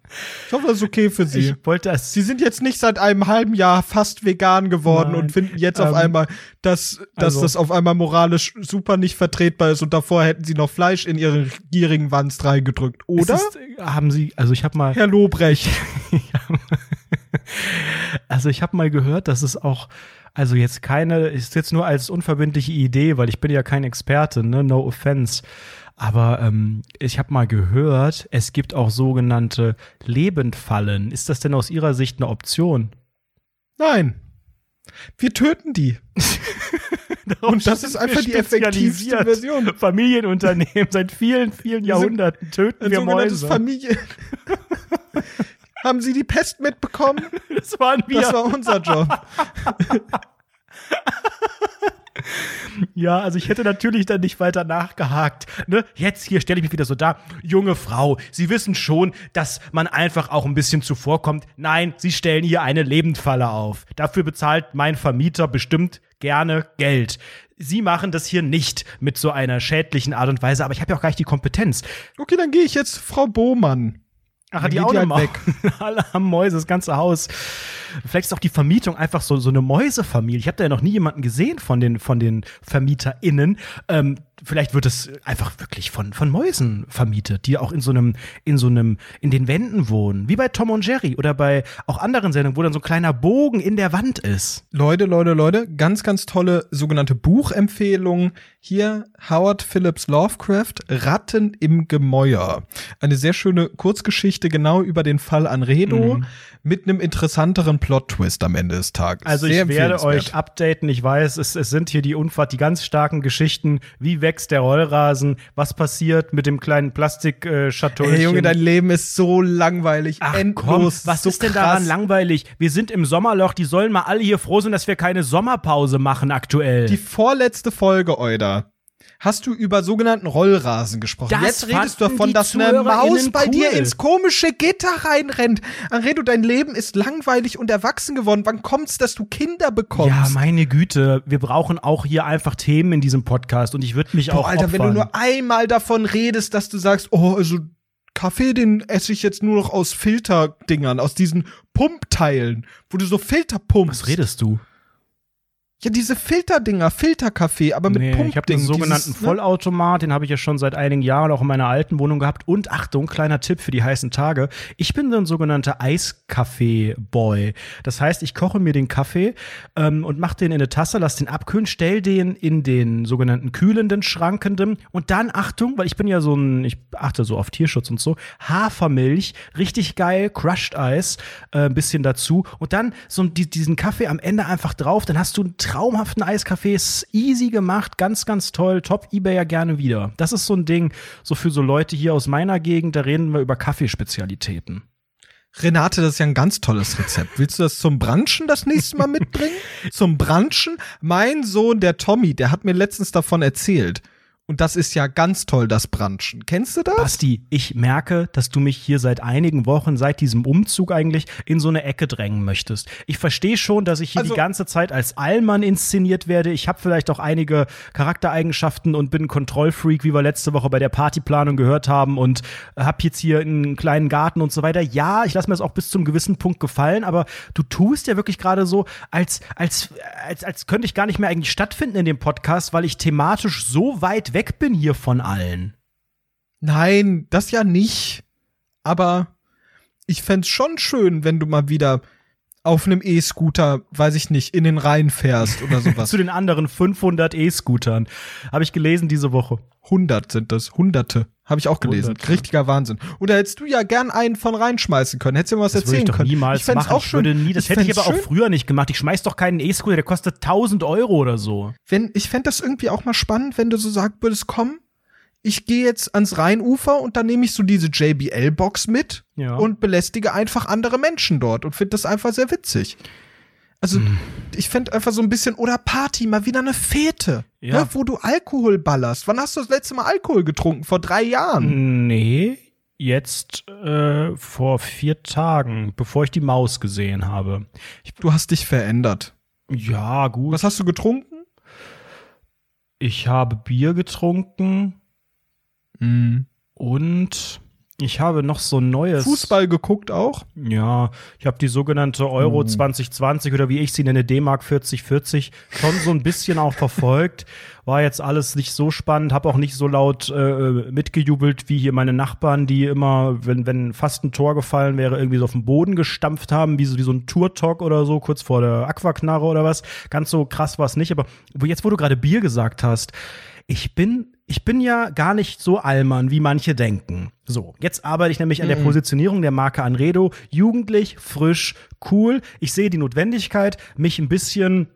Ich hoffe, das ist okay für Sie. ich wollte es, Sie sind jetzt nicht seit einem halben Jahr fast vegan geworden Nein. und finden jetzt auf Ähm, einmal, dass, dass also- das auf einmal moralisch super nicht vertretbar ist und davor hätten Sie noch Fleisch in Ihren gierigen Wanst reingedrückt, oder? Ist, haben Sie, also ich habe mal, Herr Lobrecht. (laughs) (laughs) Also ich habe mal gehört, dass es auch, also jetzt keine, ist jetzt nur als unverbindliche Idee, weil ich bin ja kein Experte, ne, no offense. Aber ähm, ich habe mal gehört, es gibt auch sogenannte Lebendfallen. Ist das denn aus Ihrer Sicht eine Option? Nein. Wir töten die. (laughs) Und das ist einfach die effektivste. Version. Familienunternehmen seit vielen, vielen (laughs) Jahrhunderten töten Ein wir Mäuse. Familie. Haben Sie die Pest mitbekommen? (laughs) Das waren wir. Das war unser Job. (laughs) Ja, also ich hätte natürlich dann nicht weiter nachgehakt. Ne? Jetzt hier stelle ich mich wieder so da. Junge Frau, Sie wissen schon, dass man einfach auch ein bisschen zuvorkommt. Nein, Sie stellen hier eine Lebendfalle auf. Dafür bezahlt mein Vermieter bestimmt gerne Geld. Sie machen das hier nicht mit so einer schädlichen Art und Weise, aber ich habe ja auch gar nicht die Kompetenz. Okay, dann gehe ich jetzt Frau Bohmann. Ach, die auch die halt weg. (laughs) Alle haben Mäuse, das ganze Haus. Vielleicht ist auch die Vermietung einfach so, so eine Mäusefamilie. Ich habe da ja noch nie jemanden gesehen von den, von den VermieterInnen. Ähm, vielleicht wird es einfach wirklich von, von Mäusen vermietet, die auch in so einem, in so einem, in den Wänden wohnen. Wie bei Tom und Jerry oder bei auch anderen Sendungen, wo dann so ein kleiner Bogen in der Wand ist. Leute, Leute, Leute, ganz, ganz tolle sogenannte Buchempfehlung. Hier Howard Phillips Lovecraft, Ratten im Gemäuer. Eine sehr schöne Kurzgeschichte genau über den Fall Anredo Mhm. mit einem interessanteren Plot-Twist am Ende des Tages. Also sehr ich werde euch updaten. Ich weiß, es, es sind hier die Unfahrt, die ganz starken Geschichten. Wie wächst der Rollrasen? Was passiert mit dem kleinen Plastikschatulchen? Ey, Junge, dein Leben ist so langweilig, Ach endlos. komm, was so ist denn krass. daran langweilig? Wir sind im Sommerloch, die sollen mal alle hier froh sein, dass wir keine Sommerpause machen aktuell. Die vorletzte Folge, Euda. Hast du über sogenannten Rollrasen gesprochen? Das Jetzt redest du davon, dass eine Maus bei cool. dir ins komische Gitter reinrennt. Anredo, dein Leben ist langweilig und erwachsen geworden. Wann kommt's, dass du Kinder bekommst? ja, meine Güte, wir brauchen auch hier einfach Themen in diesem Podcast und ich würde mich auch Boah, Alter, wenn opfern. du nur einmal davon redest, dass du sagst, oh, also Kaffee, den esse ich jetzt nur noch aus Filterdingern, aus diesen Pumpteilen, wo du so Filter pumpst. Was redest du? Ja, diese Filterdinger, Filterkaffee, aber mit Nee, Pumpding. ich habe den sogenannten dieses, ne? Vollautomat, den habe ich ja schon seit einigen Jahren auch in meiner alten Wohnung gehabt. Und Achtung, kleiner Tipp für die heißen Tage. Ich bin so ein sogenannter Eiskaffee-Boy. Das heißt, ich koche mir den Kaffee ähm, und mache den in eine Tasse, lass den abkühlen, stell den in den sogenannten kühlenden, schrankenden und dann, Achtung, weil ich bin ja so ein, ich achte so auf Tierschutz und so, Hafermilch, richtig geil, Crushed Eis, äh, ein bisschen dazu und dann so die, diesen Kaffee am Ende einfach drauf, dann hast du einen traumhaften Eiscafés, easy gemacht, ganz, ganz toll, top, Ebay ja gerne wieder. Das ist so ein Ding, so für so Leute hier aus meiner Gegend, da reden wir über Kaffeespezialitäten. Renate, das ist ja ein ganz tolles Rezept. Willst du das zum Branchen das nächste Mal mitbringen? (laughs) zum Branchen? Mein Sohn, der Tommy, der hat mir letztens davon erzählt. Und das ist ja ganz toll, das Branchen. Kennst du das? Basti, ich merke, dass du mich hier seit einigen Wochen, seit diesem Umzug eigentlich, in so eine Ecke drängen möchtest. Ich verstehe schon, dass ich hier also, die ganze Zeit als Allmann inszeniert werde. Ich habe vielleicht auch einige Charaktereigenschaften und bin ein Kontrollfreak, wie wir letzte Woche bei der Partyplanung gehört haben und habe jetzt hier einen kleinen Garten und so weiter. Ja, ich lasse mir das auch bis zum gewissen Punkt gefallen, aber du tust ja wirklich gerade so, als, als, als, als könnte ich gar nicht mehr eigentlich stattfinden in dem Podcast, weil ich thematisch so weit weg weg bin hier von allen. Nein, das ja nicht. Aber ich fände schon schön, wenn du mal wieder auf einem E-Scooter, weiß ich nicht, in den Rhein fährst oder (laughs) sowas. Zu den anderen 500 E-Scootern. Habe ich gelesen diese Woche. 100 sind das. Hunderte. Habe ich auch gelesen. 100, Richtiger Wahnsinn. Und da hättest du ja gern einen von reinschmeißen können. Hättest du mir was das erzählen ich doch können. niemals ich machen. Auch schön. Ich würde nie, das ich hätte ich aber schön. auch früher nicht gemacht. Ich schmeiß doch keinen E-Scooter, der kostet 1000 Euro oder so. Wenn, ich fände das irgendwie auch mal spannend, wenn du so sagen würdest, komm, ich gehe jetzt ans Rheinufer und dann nehme ich so diese JBL-Box mit ja. und belästige einfach andere Menschen dort und finde das einfach sehr witzig. Also, hm. ich fände einfach so ein bisschen, oder Party, mal wieder eine Fete, ja. ne, wo du Alkohol ballerst. Wann hast du das letzte Mal Alkohol getrunken? Vor drei Jahren? Nee, jetzt äh, vor vier Tagen, bevor ich die Maus gesehen habe. Ich, du hast dich verändert. Ja, gut. Was hast du getrunken? Ich habe Bier getrunken. Mhm. Und ich habe noch so ein neues. Fußball geguckt auch? Ja, ich habe die sogenannte Euro hm. 2020 oder wie ich sie nenne, D-Mark 4040 schon so ein bisschen auch verfolgt. War jetzt alles nicht so spannend, habe auch nicht so laut äh, mitgejubelt wie hier meine Nachbarn, die immer, wenn, wenn fast ein Tor gefallen wäre, irgendwie so auf den Boden gestampft haben, wie so, wie so ein Tour-Talk oder so, kurz vor der Aquaknarre oder was. Ganz so krass war es nicht, aber jetzt, wo du gerade Bier gesagt hast, ich bin ich bin ja gar nicht so Allmann, wie manche denken. So, jetzt arbeite ich nämlich an der mhm. Positionierung der Marke Anredo. Jugendlich, frisch, cool. Ich sehe die Notwendigkeit, mich ein bisschen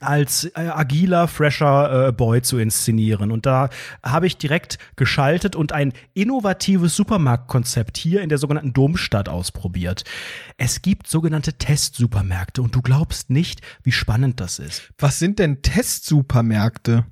als äh, agiler, fresher äh, Boy zu inszenieren. Und da habe ich direkt geschaltet und ein innovatives Supermarktkonzept hier in der sogenannten Domstadt ausprobiert. Es gibt sogenannte Testsupermärkte und du glaubst nicht, wie spannend das ist. Was sind denn Testsupermärkte?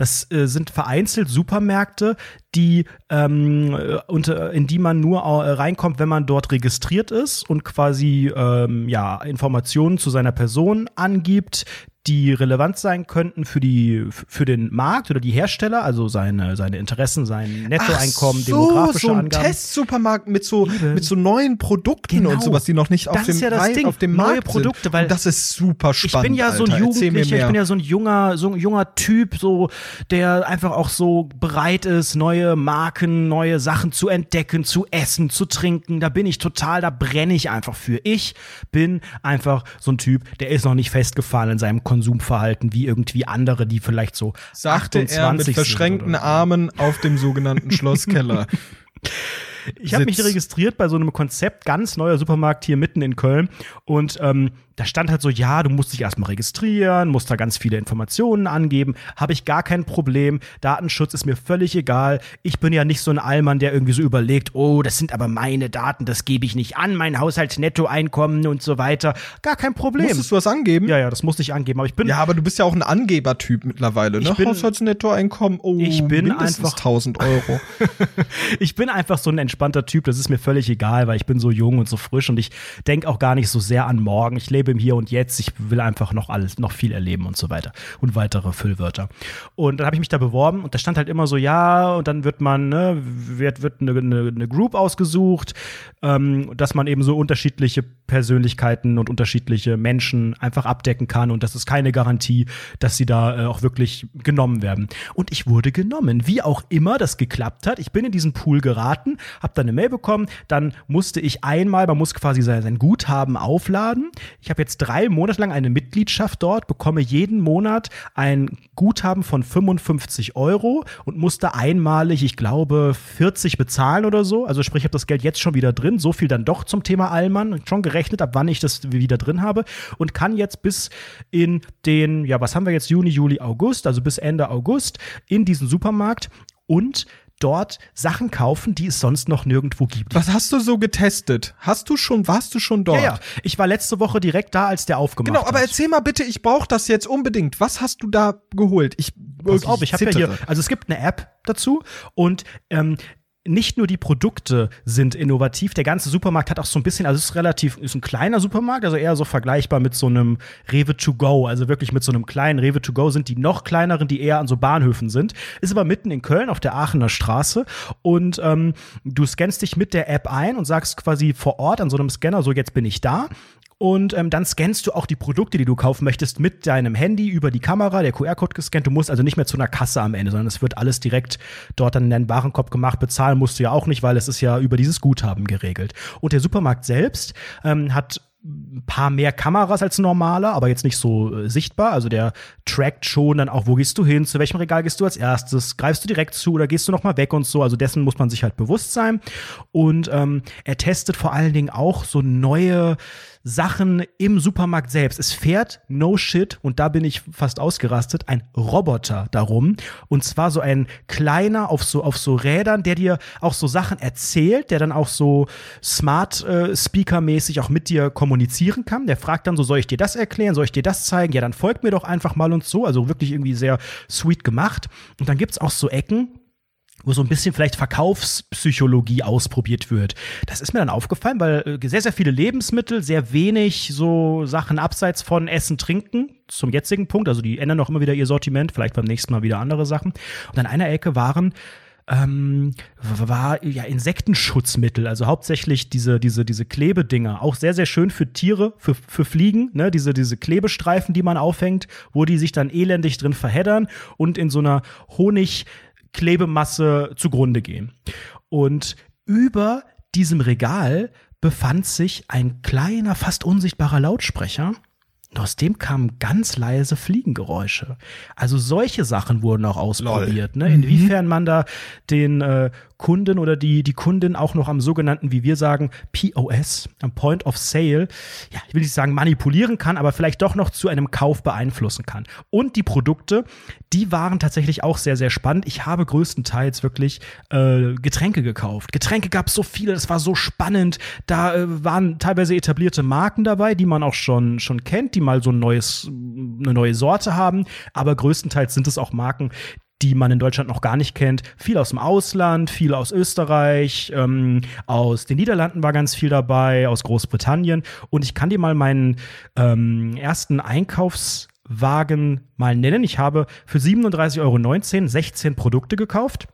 Das äh, sind vereinzelt Supermärkte, die ähm, unter, in die man nur äh, reinkommt, wenn man dort registriert ist und quasi ähm, ja Informationen zu seiner Person angibt, die relevant sein könnten für die für den Markt oder die Hersteller, also seine seine Interessen, sein Nettoeinkommen, so, demografische so ein Angaben. Testsupermarkt mit so Liebe. mit so neuen Produkten genau. und sowas, die noch nicht auf dem, ja Rein, auf dem Neue Markt Produkte, sind. weil und das ist super spannend. Ich bin ja Alter. so ein Jugendlicher, ich bin ja so ein junger so ein junger Typ, so der einfach auch so bereit ist, neue Marken, neue Sachen zu entdecken, zu essen, zu trinken. Da bin ich total, da brenne ich einfach für. Ich bin einfach so ein Typ, der ist noch nicht festgefahren in seinem Konsumverhalten wie irgendwie andere, die vielleicht so Sagte 28 er mit verschränkten Armen auf dem sogenannten (laughs) Schlosskeller. Ich habe mich registriert bei so einem Konzept, ganz neuer Supermarkt hier mitten in Köln. Und ähm, da stand halt so, ja, du musst dich erstmal registrieren, musst da ganz viele Informationen angeben. Habe ich gar kein Problem. Datenschutz ist mir völlig egal. Ich bin ja nicht so ein Allmann, der irgendwie so überlegt, oh, das sind aber meine Daten, das gebe ich nicht an, mein Haushaltsnettoeinkommen und so weiter. Gar kein Problem. Musstest du was angeben? Ja, ja, das musste ich angeben. Aber ich bin. Ja, aber du bist ja auch ein Angebertyp mittlerweile, ne? Ich bin, Haushaltsnettoeinkommen, oh, ich bin einfach 1000 Euro. (laughs) (laughs) ich bin einfach so ein entspannter Typ. Das ist mir völlig egal, weil ich bin so jung und so frisch und ich denke auch gar nicht so sehr an morgen. Ich lebe im Hier und Jetzt. Ich will einfach noch alles, noch viel erleben und so weiter. Und weitere Füllwörter. Und dann habe ich mich da beworben und da stand halt immer so, ja, und dann wird man, ne, wird, wird eine, eine, eine Group ausgesucht, ähm, dass man eben so unterschiedliche Persönlichkeiten und unterschiedliche Menschen einfach abdecken kann. Und das ist keine Garantie, dass sie da äh, auch wirklich genommen werden. Und ich wurde genommen. Wie auch immer das geklappt hat. Ich bin in diesen Pool geraten, hab dann eine Mail bekommen, dann musste ich einmal, man muss quasi sein, sein Guthaben aufladen. Ich habe jetzt drei Monate lang eine Mitgliedschaft dort, bekomme jeden Monat ein Guthaben von 55 Euro und musste einmalig, ich glaube, 40 bezahlen oder so. Also sprich, ich habe das Geld jetzt schon wieder drin. So viel dann doch zum Thema Allmann. Schon gerechnet, ab wann ich das wieder drin habe. Und kann jetzt bis in den, ja, was haben wir jetzt, Juni, Juli, August, also bis Ende August in diesen Supermarkt und dort Sachen kaufen, die es sonst noch nirgendwo gibt. Was hast du so getestet? Hast du schon, warst du schon dort? Ja, ja. Ich war letzte Woche direkt da, als der aufgemacht Genau, aber hat. erzähl mal bitte, ich brauche das jetzt unbedingt. Was hast du da geholt? Ich Pass auf, ich habe ja hier, also es gibt eine App dazu und ähm, nicht nur die Produkte sind innovativ, der ganze Supermarkt hat auch so ein bisschen, also es ist relativ, ist ein kleiner Supermarkt, also eher so vergleichbar mit so einem Rewe to go, also wirklich mit so einem kleinen Rewe to go sind die noch kleineren, die eher an so Bahnhöfen sind, ist aber mitten in Köln auf der Aachener Straße und ähm, du scannst dich mit der App ein und sagst quasi vor Ort an so einem Scanner, so jetzt bin ich da und ähm, dann scannst du auch die Produkte, die du kaufen möchtest, mit deinem Handy über die Kamera, der QR-Code gescannt. Du musst also nicht mehr zu einer Kasse am Ende, sondern es wird alles direkt dort dann in deinen Warenkorb gemacht. Bezahlen musst du ja auch nicht, weil es ist ja über dieses Guthaben geregelt. Und der Supermarkt selbst ähm, hat ein paar mehr Kameras als normaler, aber jetzt nicht so äh, sichtbar. Also der trackt schon dann auch, wo gehst du hin, zu welchem Regal gehst du als erstes, greifst du direkt zu oder gehst du noch mal weg und so. Also dessen muss man sich halt bewusst sein. Und ähm, er testet vor allen Dingen auch so neue Sachen im Supermarkt selbst. Es fährt no shit und da bin ich fast ausgerastet, ein Roboter darum und zwar so ein kleiner auf so auf so Rädern, der dir auch so Sachen erzählt, der dann auch so Smart äh, Speaker mäßig auch mit dir kommunizieren kann. Der fragt dann so, soll ich dir das erklären, soll ich dir das zeigen? Ja, dann folgt mir doch einfach mal und so, also wirklich irgendwie sehr sweet gemacht und dann gibt's auch so Ecken, wo so ein bisschen vielleicht Verkaufspsychologie ausprobiert wird. Das ist mir dann aufgefallen, weil äh, sehr, sehr viele Lebensmittel, sehr wenig so Sachen abseits von Essen, Trinken zum jetzigen Punkt. Also die ändern auch immer wieder ihr Sortiment, vielleicht beim nächsten Mal wieder andere Sachen. Und an einer Ecke waren ähm, war ja Insektenschutzmittel, also hauptsächlich diese diese diese Klebedinger, auch sehr sehr schön für Tiere, für für Fliegen, ne, diese diese Klebestreifen, die man aufhängt, wo die sich dann elendig drin verheddern und in so einer Honig Klebemasse zugrunde gehen. Und über diesem Regal befand sich ein kleiner, fast unsichtbarer Lautsprecher. Und aus dem kamen ganz leise Fliegengeräusche. Also solche Sachen wurden auch ausprobiert. Ne? Inwiefern man da den äh, Kunden oder die, die Kundin auch noch am sogenannten, wie wir sagen, POS, am Point of Sale, ja, ich will nicht sagen manipulieren kann, aber vielleicht doch noch zu einem Kauf beeinflussen kann. Und die Produkte, die waren tatsächlich auch sehr, sehr spannend. Ich habe größtenteils wirklich äh, Getränke gekauft. Getränke gab es so viele, das war so spannend. Da äh, waren teilweise etablierte Marken dabei, die man auch schon, schon kennt, die mal so ein neues, eine neue Sorte haben. Aber größtenteils sind es auch Marken, die man in Deutschland noch gar nicht kennt. Viel aus dem Ausland, viel aus Österreich, ähm, aus den Niederlanden war ganz viel dabei, aus Großbritannien. Und ich kann dir mal meinen ähm, ersten Einkaufswagen mal nennen. Ich habe für 37,19 Euro 16 Produkte gekauft.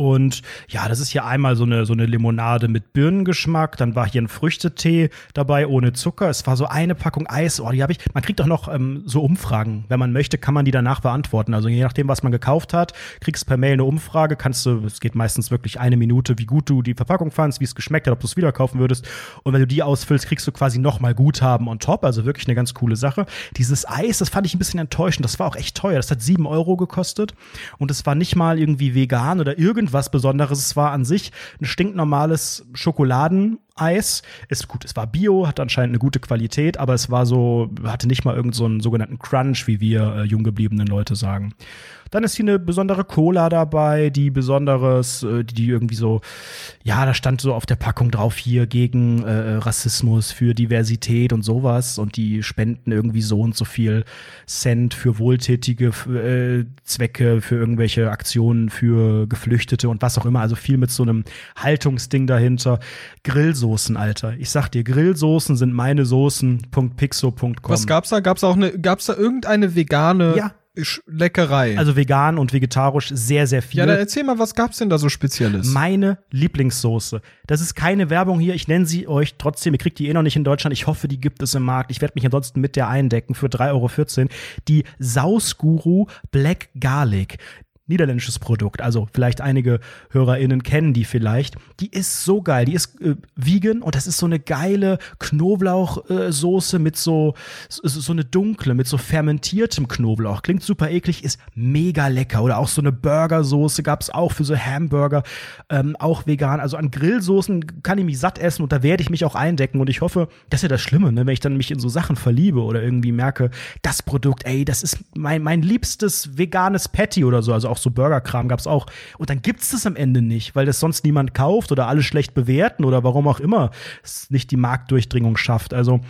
Und ja, das ist hier einmal so eine, so eine Limonade mit Birnengeschmack. Dann war hier ein Früchtetee dabei ohne Zucker. Es war so eine Packung Eis. Oh, die habe ich. Man kriegt doch noch ähm, so Umfragen. Wenn man möchte, kann man die danach beantworten. Also je nachdem, was man gekauft hat, kriegst per Mail eine Umfrage. Kannst du, es geht meistens wirklich eine Minute, wie gut du die Verpackung fandst, wie es geschmeckt hat, ob du es wieder kaufen würdest. Und wenn du die ausfüllst, kriegst du quasi nochmal Guthaben on top. Also wirklich eine ganz coole Sache. Dieses Eis, das fand ich ein bisschen enttäuschend. Das war auch echt teuer. Das hat sieben Euro gekostet. Und es war nicht mal irgendwie vegan oder irgendwas Besonderes. Es war an sich ein stinknormales Schokoladeneis. Ist gut, es war Bio, hat anscheinend eine gute Qualität, aber es war so, hatte nicht mal irgendeinen so sogenannten Crunch, wie wir äh, jung Leute sagen. Dann ist hier eine besondere Cola dabei, die besonderes, äh, die, irgendwie so, ja, da stand so auf der Packung drauf hier gegen äh, Rassismus, für Diversität und sowas und die spenden irgendwie so und so viel Cent für wohltätige äh, Zwecke, für irgendwelche Aktionen für Geflüchtete und was auch immer. Also viel mit so einem Haltungsding dahinter. Grillsoßen, Alter. Ich sag dir, Grillsoßen sind meine Soßen.pixo.com. Was gab's da? Gab's auch eine, gab's da irgendeine vegane Ja. Leckerei? Also vegan und vegetarisch sehr, sehr viel. ja, dann erzähl mal, was gab's denn da so Spezielles? Meine Lieblingssoße. Das ist keine Werbung hier. Ich nenne sie euch trotzdem. Ihr kriegt die eh noch nicht in Deutschland. Ich hoffe, die gibt es im Markt. Ich werde mich ansonsten mit der eindecken für 3,14 Euro. Die Sausguru Black Garlic. Niederländisches Produkt. Also vielleicht einige HörerInnen kennen die vielleicht. Die ist so geil. Die ist äh, vegan und das ist so eine geile Knoblauchsoße mit so, so, so eine dunkle, mit so fermentiertem Knoblauch. Klingt super eklig, ist mega lecker. Oder auch so eine Burgersoße gab es auch für so Hamburger, ähm, auch vegan. Also an Grillsoßen kann ich mich satt essen und da werde ich mich auch eindecken. Und ich hoffe, das ist ja das Schlimme, ne? wenn ich dann mich in so Sachen verliebe oder irgendwie merke, das Produkt, ey, das ist mein, mein liebstes veganes Patty oder so. Also auch so Burgerkram gab es auch. Und dann gibt es das am Ende nicht, weil das sonst niemand kauft oder alle schlecht bewerten oder warum auch immer es nicht die Marktdurchdringung schafft. Also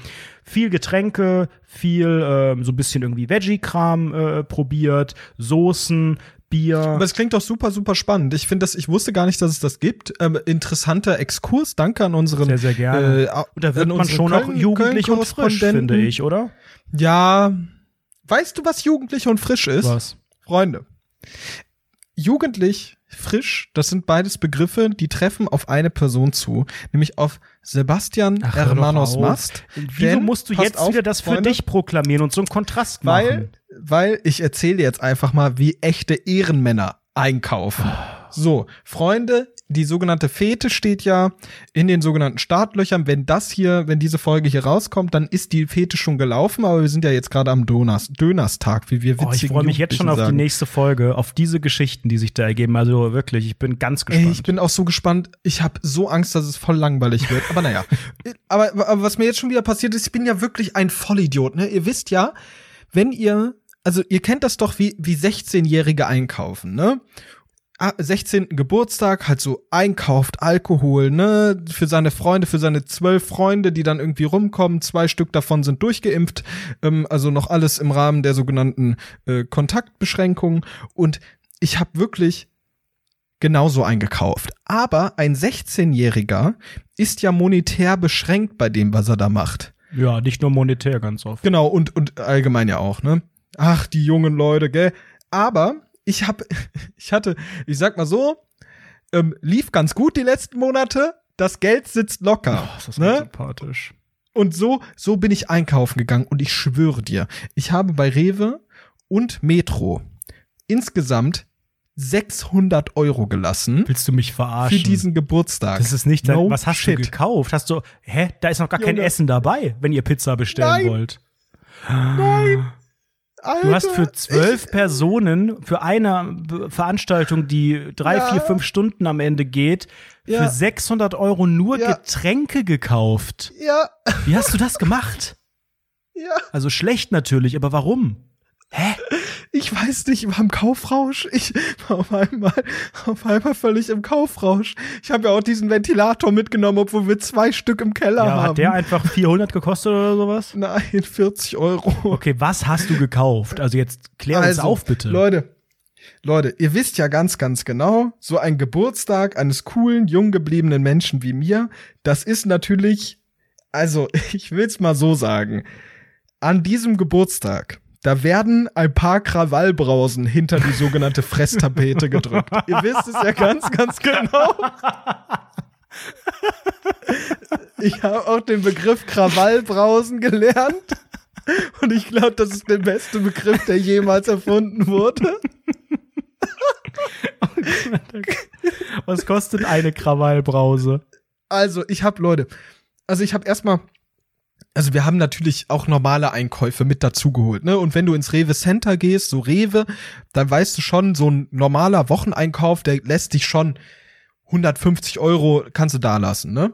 viel Getränke, viel äh, so ein bisschen irgendwie Veggie-Kram äh, probiert, Soßen, Bier. Aber es klingt doch super, super spannend. Ich finde das, ich wusste gar nicht, dass es das gibt. Ähm, interessanter Exkurs. Danke an unseren. Sehr, sehr gerne. Äh, und da wird man schon auch jugendlich und frisch, finde ich, oder? Ja. Weißt du, was jugendlich und frisch ist? Was? Freunde. Jugendlich, frisch, das sind beides Begriffe, die treffen auf eine Person zu, nämlich auf Sebastian Ach, Hermanos. Mast. Wieso Denn, musst du jetzt auf, wieder das für Freunde, dich proklamieren und so einen Kontrast Weil, machen? weil ich erzähle jetzt einfach mal, wie echte Ehrenmänner einkaufen. So, Freunde, die sogenannte Fete steht ja in den sogenannten Startlöchern. Wenn das hier, wenn diese Folge hier rauskommt, dann ist die Fete schon gelaufen, aber wir sind ja jetzt gerade am Döners, Dönerstag, wie wir Oh, ich witzigen freue mich jetzt schon auf Jugendlichen die nächste Folge, auf diese Geschichten, die sich da ergeben. Also wirklich, ich bin ganz Ey, gespannt. ich bin auch so gespannt. Ich habe so Angst, dass es voll langweilig wird. Aber naja. (laughs) aber, aber was mir jetzt schon wieder passiert ist, ich bin ja wirklich ein Vollidiot. Ne? Ihr wisst ja, wenn ihr, also ihr kennt das doch, wie, wie 16-Jährige einkaufen, ne? Ah, 16. Geburtstag, halt so einkauft, Alkohol, ne, für seine Freunde, für seine zwölf Freunde, die dann irgendwie rumkommen. Zwei Stück davon sind durchgeimpft, ähm, also noch alles im Rahmen der sogenannten äh, Kontaktbeschränkungen. Und ich habe wirklich genauso eingekauft. Aber ein 16-Jähriger ist ja monetär beschränkt bei dem, was er da macht. ja, nicht nur monetär ganz oft. Genau, und, und allgemein ja auch, ne? Ach, die jungen Leute, gell? Aber ich hab, (laughs) ich hatte, ich sag mal so, ähm, lief ganz gut die letzten Monate. Das Geld sitzt locker. Oh, ist das ne? sympathisch. Und so, so bin ich einkaufen gegangen und ich schwöre dir, ich habe bei Rewe und Metro insgesamt 600 Euro gelassen Willst du mich verarschen? für diesen Geburtstag. das ist nicht dein, No was hast shit. du gekauft? Hast du, hä, da ist noch gar kein Junge. Essen dabei, wenn ihr Pizza bestellen Nein. wollt. Nein. Alter, Du hast für zwölf Personen für eine Veranstaltung, die drei, Ja. vier, fünf Stunden am Ende geht, Ja. für 600 Euro nur Ja. Getränke gekauft. Ich, ja, Wie hast du das gemacht? (laughs) ja. Also schlecht natürlich, aber warum? Hä? Ich weiß nicht, ich war im Kaufrausch. Ich war auf einmal, auf einmal völlig im Kaufrausch. Ich habe ja auch diesen Ventilator mitgenommen, obwohl wir zwei Stück im Keller Ja, haben. hat der einfach 400 gekostet oder sowas? Nein, 40 Euro. Okay, was hast du gekauft? Also jetzt klär uns Also, auf, bitte. Leute, Leute, ihr wisst ja ganz, ganz genau, so ein Geburtstag eines coolen, jung gebliebenen Menschen wie mir, das ist natürlich, also (laughs) ich will's mal so sagen, an diesem Geburtstag, da werden ein paar Krawallbrausen hinter die sogenannte Fresstapete gedrückt. Ihr wisst es ja ganz, ganz genau. Ich habe auch den Begriff Krawallbrausen gelernt. Und ich glaube, das ist der beste Begriff, der jemals erfunden wurde. Was kostet eine Krawallbrause? Also, ich habe Leute, also ich habe erstmal also wir haben natürlich auch normale Einkäufe mit dazugeholt, ne? Und wenn du ins Rewe Center gehst, so Rewe, dann weißt du schon, so ein normaler Wocheneinkauf, der lässt dich schon 150 Euro kannst du da lassen, ne?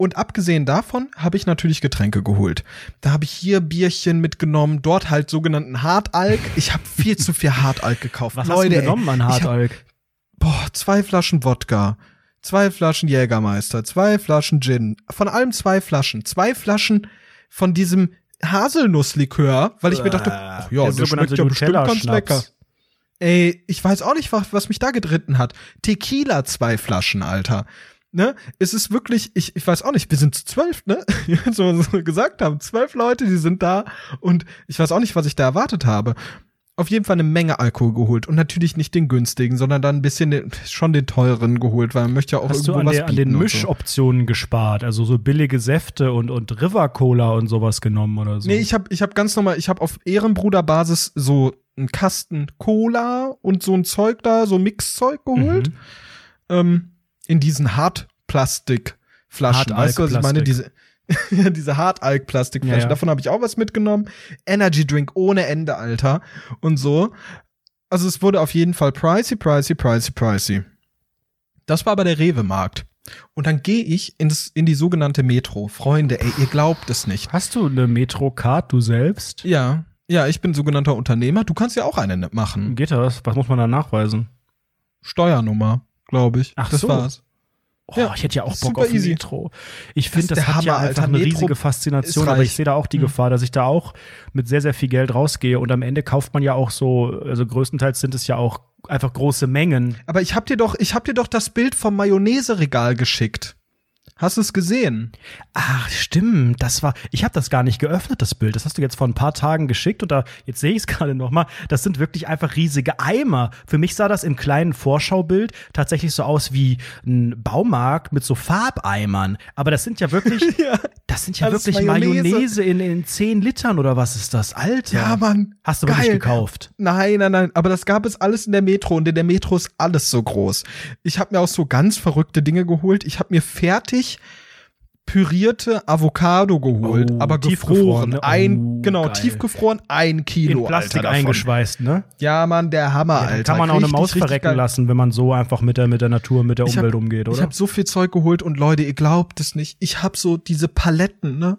Und abgesehen davon habe ich natürlich Getränke geholt. Da habe ich hier Bierchen mitgenommen, dort halt sogenannten Hartalk. Ich habe viel (laughs) zu viel Hartalk gekauft. Was Leute, hast du genommen an ich hab- Hartalk? Boah, zwei Flaschen Wodka, zwei Flaschen Jägermeister, zwei Flaschen Gin, von allem zwei Flaschen, zwei Flaschen von diesem Haselnusslikör, weil ich mir dachte, ach ja, der der schmeckt ja bestimmt ganz lecker. Ey, ich weiß auch nicht, was, mich da gedritten hat. Tequila zwei Flaschen, Alter. Ne? Es ist wirklich, ich, ich weiß auch nicht, wir sind zu zwölf, ne? (laughs) so, wir so gesagt haben, zwölf Leute, die sind da und ich weiß auch nicht, was ich da erwartet habe. Auf jeden Fall eine Menge Alkohol geholt und natürlich nicht den günstigen, sondern dann ein bisschen den, schon den teuren geholt, weil man möchte ja auch Hast du irgendwo an, was der, an bieten den und so. Mischoptionen gespart? Also so billige Säfte und, und River Cola und sowas genommen oder so? Nee, ich habe ich hab ganz normal, ich habe auf Ehrenbruderbasis so einen Kasten Cola und so ein Zeug da, so Mixzeug geholt. Mhm. Ähm, in diesen Hartplastikflaschen. Weißt du, was ich meine? Diese, (laughs) diese Hartalk-Plastikflaschen. Ja, ja. Davon habe ich auch was mitgenommen. Energy Drink ohne Ende, Alter. Und so. Also es wurde auf jeden Fall pricey, pricey, pricey, pricey. Das war aber der Rewe-Markt. Und dann gehe ich ins, in die sogenannte Metro. Freunde, ey, ihr glaubt es nicht. Hast du eine Metro-Card, du selbst? Ja, ja, ich bin sogenannter Unternehmer. Du kannst ja auch eine machen. Geht das? Was muss man da nachweisen? Steuernummer, glaube ich. Ach das so. war's. Oh, Ja, ich hätte ja auch Bock auf easy. Metro. Ich finde, das, der hat ja Hammer, einfach Alter. eine Metro riesige Faszination, aber ich sehe da auch die Hm. Gefahr, dass ich da auch mit sehr, sehr viel Geld rausgehe und am Ende kauft man ja auch so, also größtenteils sind es ja auch einfach große Mengen. Aber ich hab dir doch, ich hab dir doch das Bild vom Mayonnaise-Regal geschickt. Hast du es gesehen? Ach, stimmt, das war, ich habe das gar nicht geöffnet, das Bild. Das hast du jetzt vor ein paar Tagen geschickt und da, jetzt sehe ich es (laughs) gerade noch mal. Das sind wirklich einfach riesige Eimer. Für mich sah das im kleinen Vorschaubild tatsächlich so aus wie ein Baumarkt mit so Farbeimern. Aber das sind ja wirklich, (laughs) Ja. das sind ja ist wirklich Mayonnaise, Mayonnaise. in, in 10 Litern oder was ist das? Alter. Ja, Mann. Hast du wirklich Geil. gekauft? Nein, nein, nein, aber das gab es alles in der Metro und in der Metro ist alles so groß. Ich habe mir auch so ganz verrückte Dinge geholt. Ich habe mir fertig pürierte Avocado geholt, Oh, aber tiefgefroren, gefroren. ne? Ein, Oh, genau, geil. tiefgefroren, ein Kilo. In Plastik Alter, eingeschweißt, ne? Ja, Mann, der Hammer, Ja, Alter. kann man auch eine Richtig, Maus richtig verrecken lassen, wenn man so einfach mit der, mit der Natur, mit der Ich hab- Umwelt umgeht, oder? Ich habe so viel Zeug geholt und Leute, ihr glaubt es nicht. Ich habe so diese Paletten, ne?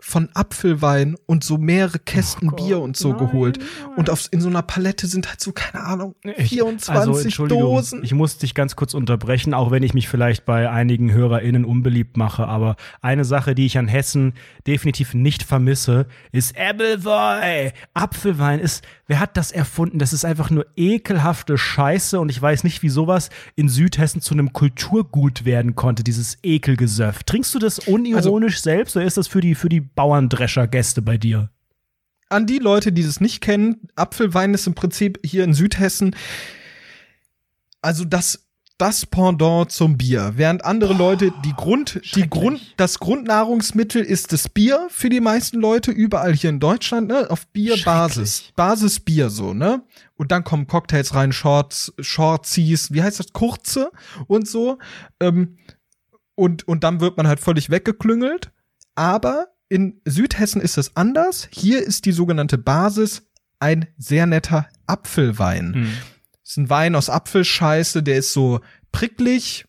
Von Apfelwein und so mehrere Kästen Oh Bier und so nein, geholt. nein. Und auf, in so einer Palette sind halt so, keine Ahnung, Ich- 24 also, Entschuldigung, Dosen. Ich muss dich ganz kurz unterbrechen, auch wenn ich mich vielleicht bei einigen HörerInnen unbeliebt mache. Aber eine Sache, die ich an Hessen definitiv nicht vermisse, ist Appleboy. Apfelwein ist, wer hat das erfunden? Das ist einfach nur ekelhafte Scheiße und ich weiß nicht, wie sowas in Südhessen zu einem Kulturgut werden konnte, dieses Ekelgesöff. Trinkst du das unironisch Also selbst oder ist das für die, für die Bauerndrescher-Gäste bei dir? An die Leute, die das nicht kennen, Apfelwein ist im Prinzip hier in Südhessen, also das das Pendant zum Bier, während andere Leute die Grund, die. Grund, das Grundnahrungsmittel ist das Bier für die meisten Leute überall hier in Deutschland, ne, auf Bierbasis. Basisbier so, ne, und dann kommen Cocktails rein, Shorts, Shortsies, wie heißt das, kurze und so, ähm, und und dann wird man halt völlig weggeklüngelt, aber in Südhessen ist es anders. Hier ist die sogenannte Basis ein sehr netter Apfelwein. ist ein Wein aus Apfelscheiße, der ist so pricklig,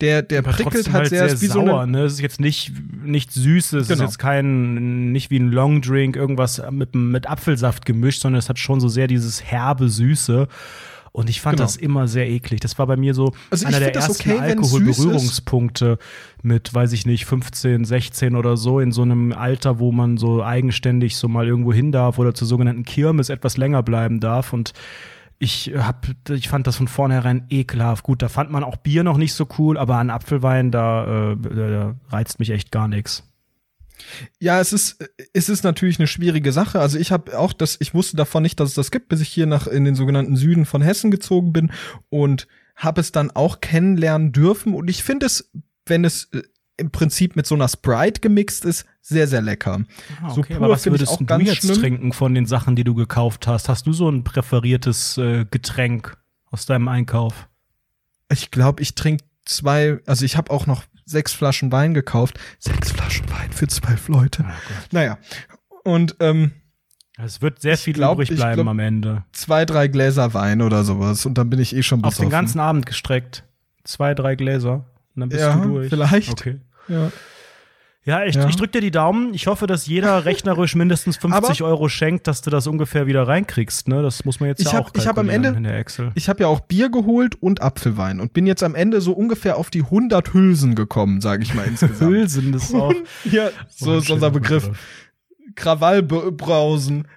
der, der Aber prickelt trotzdem halt sehr, so sauer, eine, ne? Es ist jetzt nicht, nicht süß, es Genau. ist jetzt kein, nicht wie ein Longdrink, irgendwas mit, mit Apfelsaft gemischt, sondern es hat schon so sehr dieses herbe Süße. Und ich fand Genau. das immer sehr eklig. Das war bei mir so Also einer der ersten okay. Alkoholberührungspunkte mit, weiß ich nicht, 15, 16 oder so, in so einem Alter, wo man so eigenständig so mal irgendwo hin darf oder zur sogenannten Kirmes etwas länger bleiben darf. Und ich hab, ich fand das von vornherein ekelhaft. Gut, da fand man auch Bier noch nicht so cool, aber an Apfelwein, da, äh, da reizt mich echt gar nichts. Ja, es ist, es ist natürlich eine schwierige Sache. Also ich habe auch das, ich wusste davon nicht, dass es das gibt, bis ich hier nach in den sogenannten Süden von Hessen gezogen bin und habe es dann auch kennenlernen dürfen. Und ich finde es, wenn es äh, im Prinzip mit so einer Sprite gemixt ist, sehr, sehr lecker. So pur aber was würdest auch du jetzt schlimm. trinken von den Sachen, die du gekauft hast? Hast du so ein präferiertes äh, Getränk aus deinem Einkauf? Ich glaube, ich trinke zwei, also ich habe auch noch sechs Flaschen Wein gekauft. Sechs Flaschen Wein für zwölf Leute. Naja. Und ähm, Es wird sehr viel glaub, übrig ich bleiben glaub- am Ende. zwei, drei Gläser Wein oder sowas. Und dann bin ich eh schon Auf besoffen. den ganzen Abend gestreckt. Zwei, drei Gläser. Und dann bist Ja, du durch. vielleicht. Okay. Ja. Ja, ich, Ja. ich drück dir die Daumen. Ich hoffe, dass jeder (laughs) rechnerisch mindestens 50 Euro schenkt, dass du das ungefähr wieder reinkriegst. Ne? Das muss man jetzt Ich ja hab- auch ich hab am Ende- in der Excel. Ich habe ja auch Bier geholt und Apfelwein und bin jetzt am Ende so ungefähr auf die 100 Hülsen gekommen, sage ich mal (laughs) insgesamt. Hülsen, das ist auch (laughs) ja, so Oh, ist unser schöner Begriff. Krawallbrausen.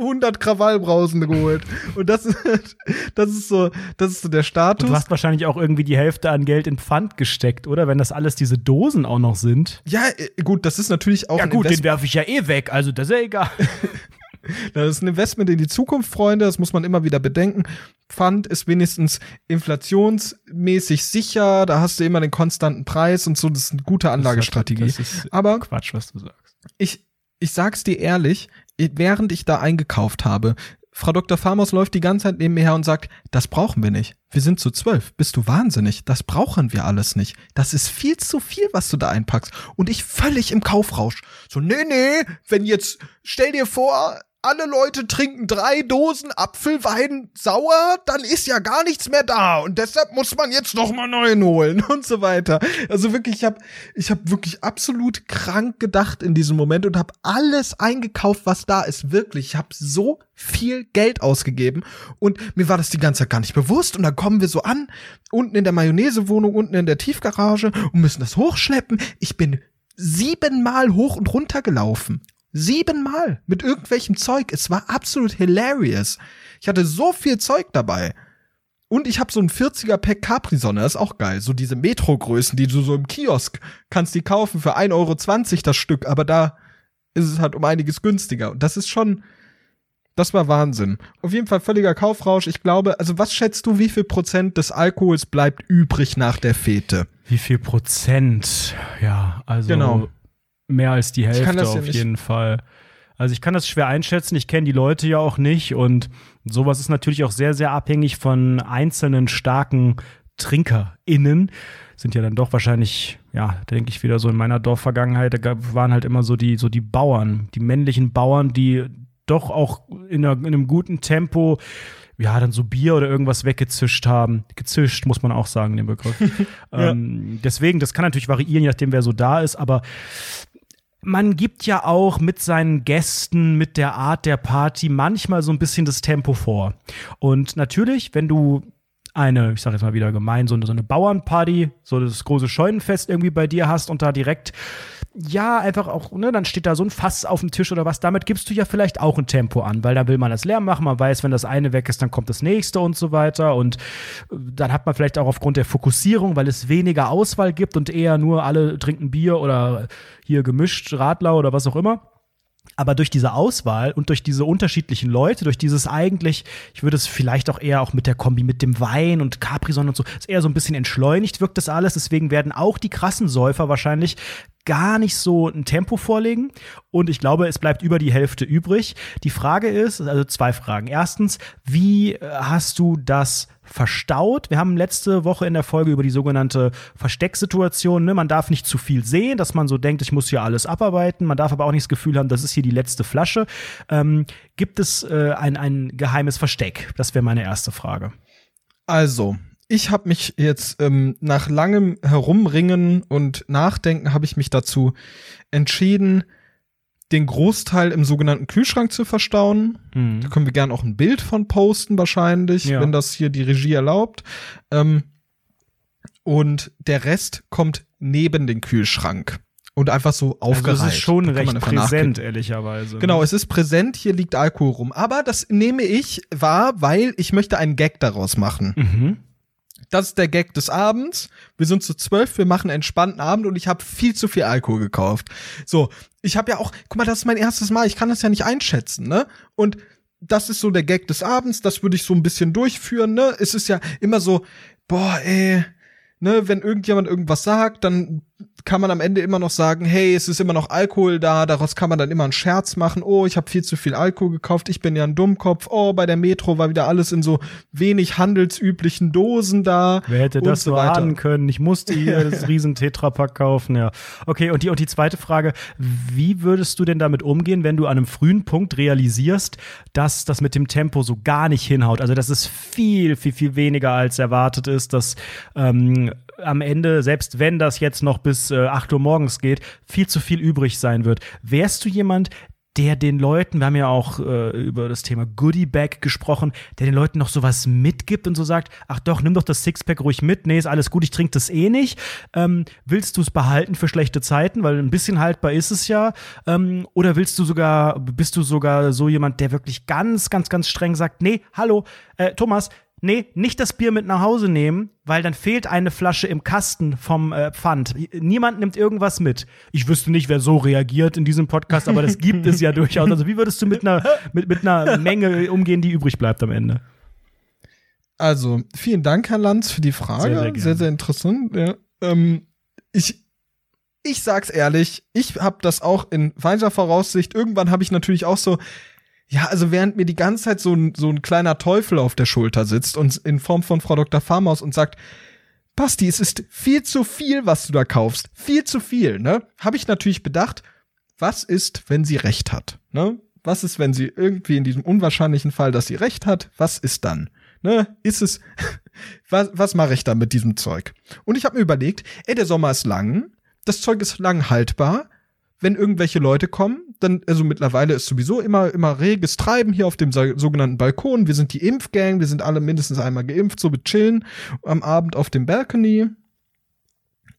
100 Krawallbrausen geholt. Und das ist, (laughs) das ist so, das ist so der Und Status. du hast wahrscheinlich auch irgendwie die Hälfte an Geld in Pfand gesteckt, oder? Wenn das alles diese Dosen auch noch sind. ja, äh, gut, das ist natürlich auch Ja gut, den werfe ich ja eh weg, also das ist ja egal. (laughs) das ist ein Investment in die Zukunft, Freunde, das muss man immer wieder bedenken. Pfand ist wenigstens inflationsmäßig sicher, da hast du immer den konstanten Preis und so, das ist eine gute Anlagestrategie. Das ist Aber Quatsch, was du sagst. ich, ich sag's dir ehrlich, während ich da eingekauft habe, Frau Dr. Farmers läuft die ganze Zeit neben mir her und sagt, das brauchen wir nicht. Wir sind zu zwölf. Bist du wahnsinnig? Das brauchen wir alles nicht. Das ist viel zu viel, was du da einpackst. Und ich völlig im Kaufrausch. So, nee, nee, wenn jetzt, stell dir vor, alle Leute trinken drei Dosen Apfelwein sauer, dann ist ja gar nichts mehr da und deshalb muss man jetzt noch mal neuen holen (laughs) und so weiter. Also wirklich, ich habe ich hab wirklich absolut krank gedacht in diesem Moment und habe alles eingekauft, was da ist. Wirklich, ich habe so viel Geld ausgegeben und mir war das die ganze Zeit gar nicht bewusst und dann kommen wir so an, unten in der Mayonnaisewohnung, unten in der Tiefgarage und müssen das hochschleppen. Ich bin siebenmal hoch und runter gelaufen. Siebenmal mit irgendwelchem Zeug. Es war absolut hilarious. Ich hatte so viel Zeug dabei. Und ich habe so ein 40er Pack Capri-Sonne, das ist auch geil. So diese Metro-Größen, die du so im Kiosk kannst die kaufen für 1,20 Euro das Stück, aber da ist es halt um einiges günstiger. Und das ist schon, das war Wahnsinn. Auf jeden Fall völliger Kaufrausch. Ich glaube, also was schätzt du, wie viel Prozent des Alkohols bleibt übrig nach der Fete? Wie viel Prozent? Ja, also genau mehr als die Hälfte auf ja jeden Fall. Also ich kann das schwer einschätzen, ich kenne die Leute ja auch nicht und sowas ist natürlich auch sehr, sehr abhängig von einzelnen starken TrinkerInnen. Sind ja dann doch wahrscheinlich, ja, denke ich wieder so in meiner Dorfvergangenheit, da waren halt immer so die, so die Bauern, die männlichen Bauern, die doch auch in, einer, in einem guten Tempo ja, dann so Bier oder irgendwas weggezischt haben. Gezischt, muss man auch sagen, den Begriff. (laughs) ja. ähm, deswegen, das kann natürlich variieren, je nachdem, wer so da ist, aber man gibt ja auch mit seinen Gästen, mit der Art der Party manchmal so ein bisschen das Tempo vor. Und natürlich, wenn du eine, ich sag jetzt mal wieder gemein, so eine, so eine Bauernparty, so das große Scheunenfest irgendwie bei dir hast und da direkt ja, einfach auch, ne, dann steht da so ein Fass auf dem Tisch oder was. Damit gibst du ja vielleicht auch ein Tempo an, weil da will man das leer machen. Man weiß, wenn das eine weg ist, dann kommt das nächste und so weiter. Und äh, dann hat man vielleicht auch aufgrund der Fokussierung, weil es weniger Auswahl gibt und eher nur alle trinken Bier oder hier gemischt Radler oder was auch immer aber durch diese Auswahl und durch diese unterschiedlichen Leute, durch dieses eigentlich, ich würde es vielleicht auch eher auch mit der Kombi mit dem Wein und Capri-Sonne und so, ist eher so ein bisschen entschleunigt wirkt das alles. Deswegen werden auch die krassen Säufer wahrscheinlich gar nicht so ein Tempo vorlegen. Und ich glaube, es bleibt über die Hälfte übrig. Die Frage ist, also zwei Fragen. Erstens, wie äh, hast du das verstaut. Wir haben letzte Woche in der Folge über die sogenannte Verstecksituation. Ne? Man darf nicht zu viel sehen, dass man so denkt, ich muss hier alles abarbeiten. Man darf aber auch nicht das Gefühl haben, das ist hier die letzte Flasche. Ähm, gibt es äh, ein, ein geheimes Versteck? Das wäre meine erste Frage. Also, ich habe mich jetzt ähm, nach langem Herumringen und Nachdenken habe ich mich dazu entschieden, den Großteil im sogenannten Kühlschrank zu verstauen. Mhm. Da können wir gerne auch ein Bild von posten, wahrscheinlich, ja. wenn das hier die Regie erlaubt. Ähm, und der Rest kommt neben den Kühlschrank. Und einfach so aufgereiht. Also es ist schon recht präsent, ehrlicherweise. Genau, ne? es ist präsent, hier liegt Alkohol rum. Aber das nehme ich wahr, weil ich möchte einen Gag daraus machen. Mhm. Das ist der Gag des Abends. Wir sind zu zwölf, wir machen einen entspannten Abend und ich habe viel zu viel Alkohol gekauft. So, ich habe ja auch, guck mal, das ist mein erstes Mal, ich kann das ja nicht einschätzen, ne? Und das ist so der Gag des Abends, das würde ich so ein bisschen durchführen, ne? Es ist ja immer so, boah, ey, ne, wenn irgendjemand irgendwas sagt, dann kann man am Ende immer noch sagen, hey, es ist immer noch Alkohol da, daraus kann man dann immer einen Scherz machen, oh, ich habe viel zu viel Alkohol gekauft, ich bin ja ein Dummkopf, oh, bei der Metro war wieder alles in so wenig handelsüblichen Dosen da. Wer hätte das so ahnen können? Ich musste hier (laughs) das riesen Tetrapack kaufen, ja. Okay, und die, und die zweite Frage, wie würdest du denn damit umgehen, wenn du an einem frühen Punkt realisierst, dass das mit dem Tempo so gar nicht hinhaut? Also, dass es viel, viel, viel weniger als erwartet ist, dass ähm, am Ende, selbst wenn das jetzt noch bis äh, 8 Uhr morgens geht, viel zu viel übrig sein wird. Wärst du jemand, der den Leuten, wir haben ja auch äh, über das Thema Goodie Bag gesprochen, der den Leuten noch sowas mitgibt und so sagt, ach doch, nimm doch das Sixpack ruhig mit, nee, ist alles gut, ich trinke das eh nicht. Ähm, willst du es behalten für schlechte Zeiten, weil ein bisschen haltbar ist es ja, ähm, oder willst du sogar, bist du sogar so jemand, der wirklich ganz, ganz, ganz streng sagt, nee, hallo, äh, Thomas, Nee, nicht das Bier mit nach Hause nehmen, weil dann fehlt eine Flasche im Kasten vom äh, Pfand. Niemand nimmt irgendwas mit. Ich wüsste nicht, wer so reagiert in diesem Podcast, aber das gibt es ja (laughs) durchaus. Also wie würdest du mit einer, mit, mit einer Menge umgehen, die übrig bleibt am Ende? Also, vielen Dank, Herr Lanz, für die Frage. Sehr, sehr, sehr, sehr interessant. Ja. Ähm, ich, ich sag's ehrlich, ich habe das auch in weiser Voraussicht. Irgendwann habe ich natürlich auch so, Ja, also während mir die ganze Zeit so ein, so ein kleiner Teufel auf der Schulter sitzt und in Form von Frau Dr. Farmaus und sagt, Basti, es ist viel zu viel, was du da kaufst. Viel zu viel, ne? Habe ich natürlich bedacht, was ist, wenn sie recht hat, ne? Was ist, wenn sie irgendwie in diesem unwahrscheinlichen Fall, dass sie recht hat, was ist dann? Ne? Ist es, (laughs) was, was mache ich da mit diesem Zeug? Und ich habe mir überlegt, ey, der Sommer ist lang, das Zeug ist lang haltbar, wenn irgendwelche Leute kommen, dann, also mittlerweile ist sowieso immer, immer reges Treiben hier auf dem sogenannten Balkon. Wir sind die Impfgang, wir sind alle mindestens einmal geimpft, so mit chillen am Abend auf dem Balcony.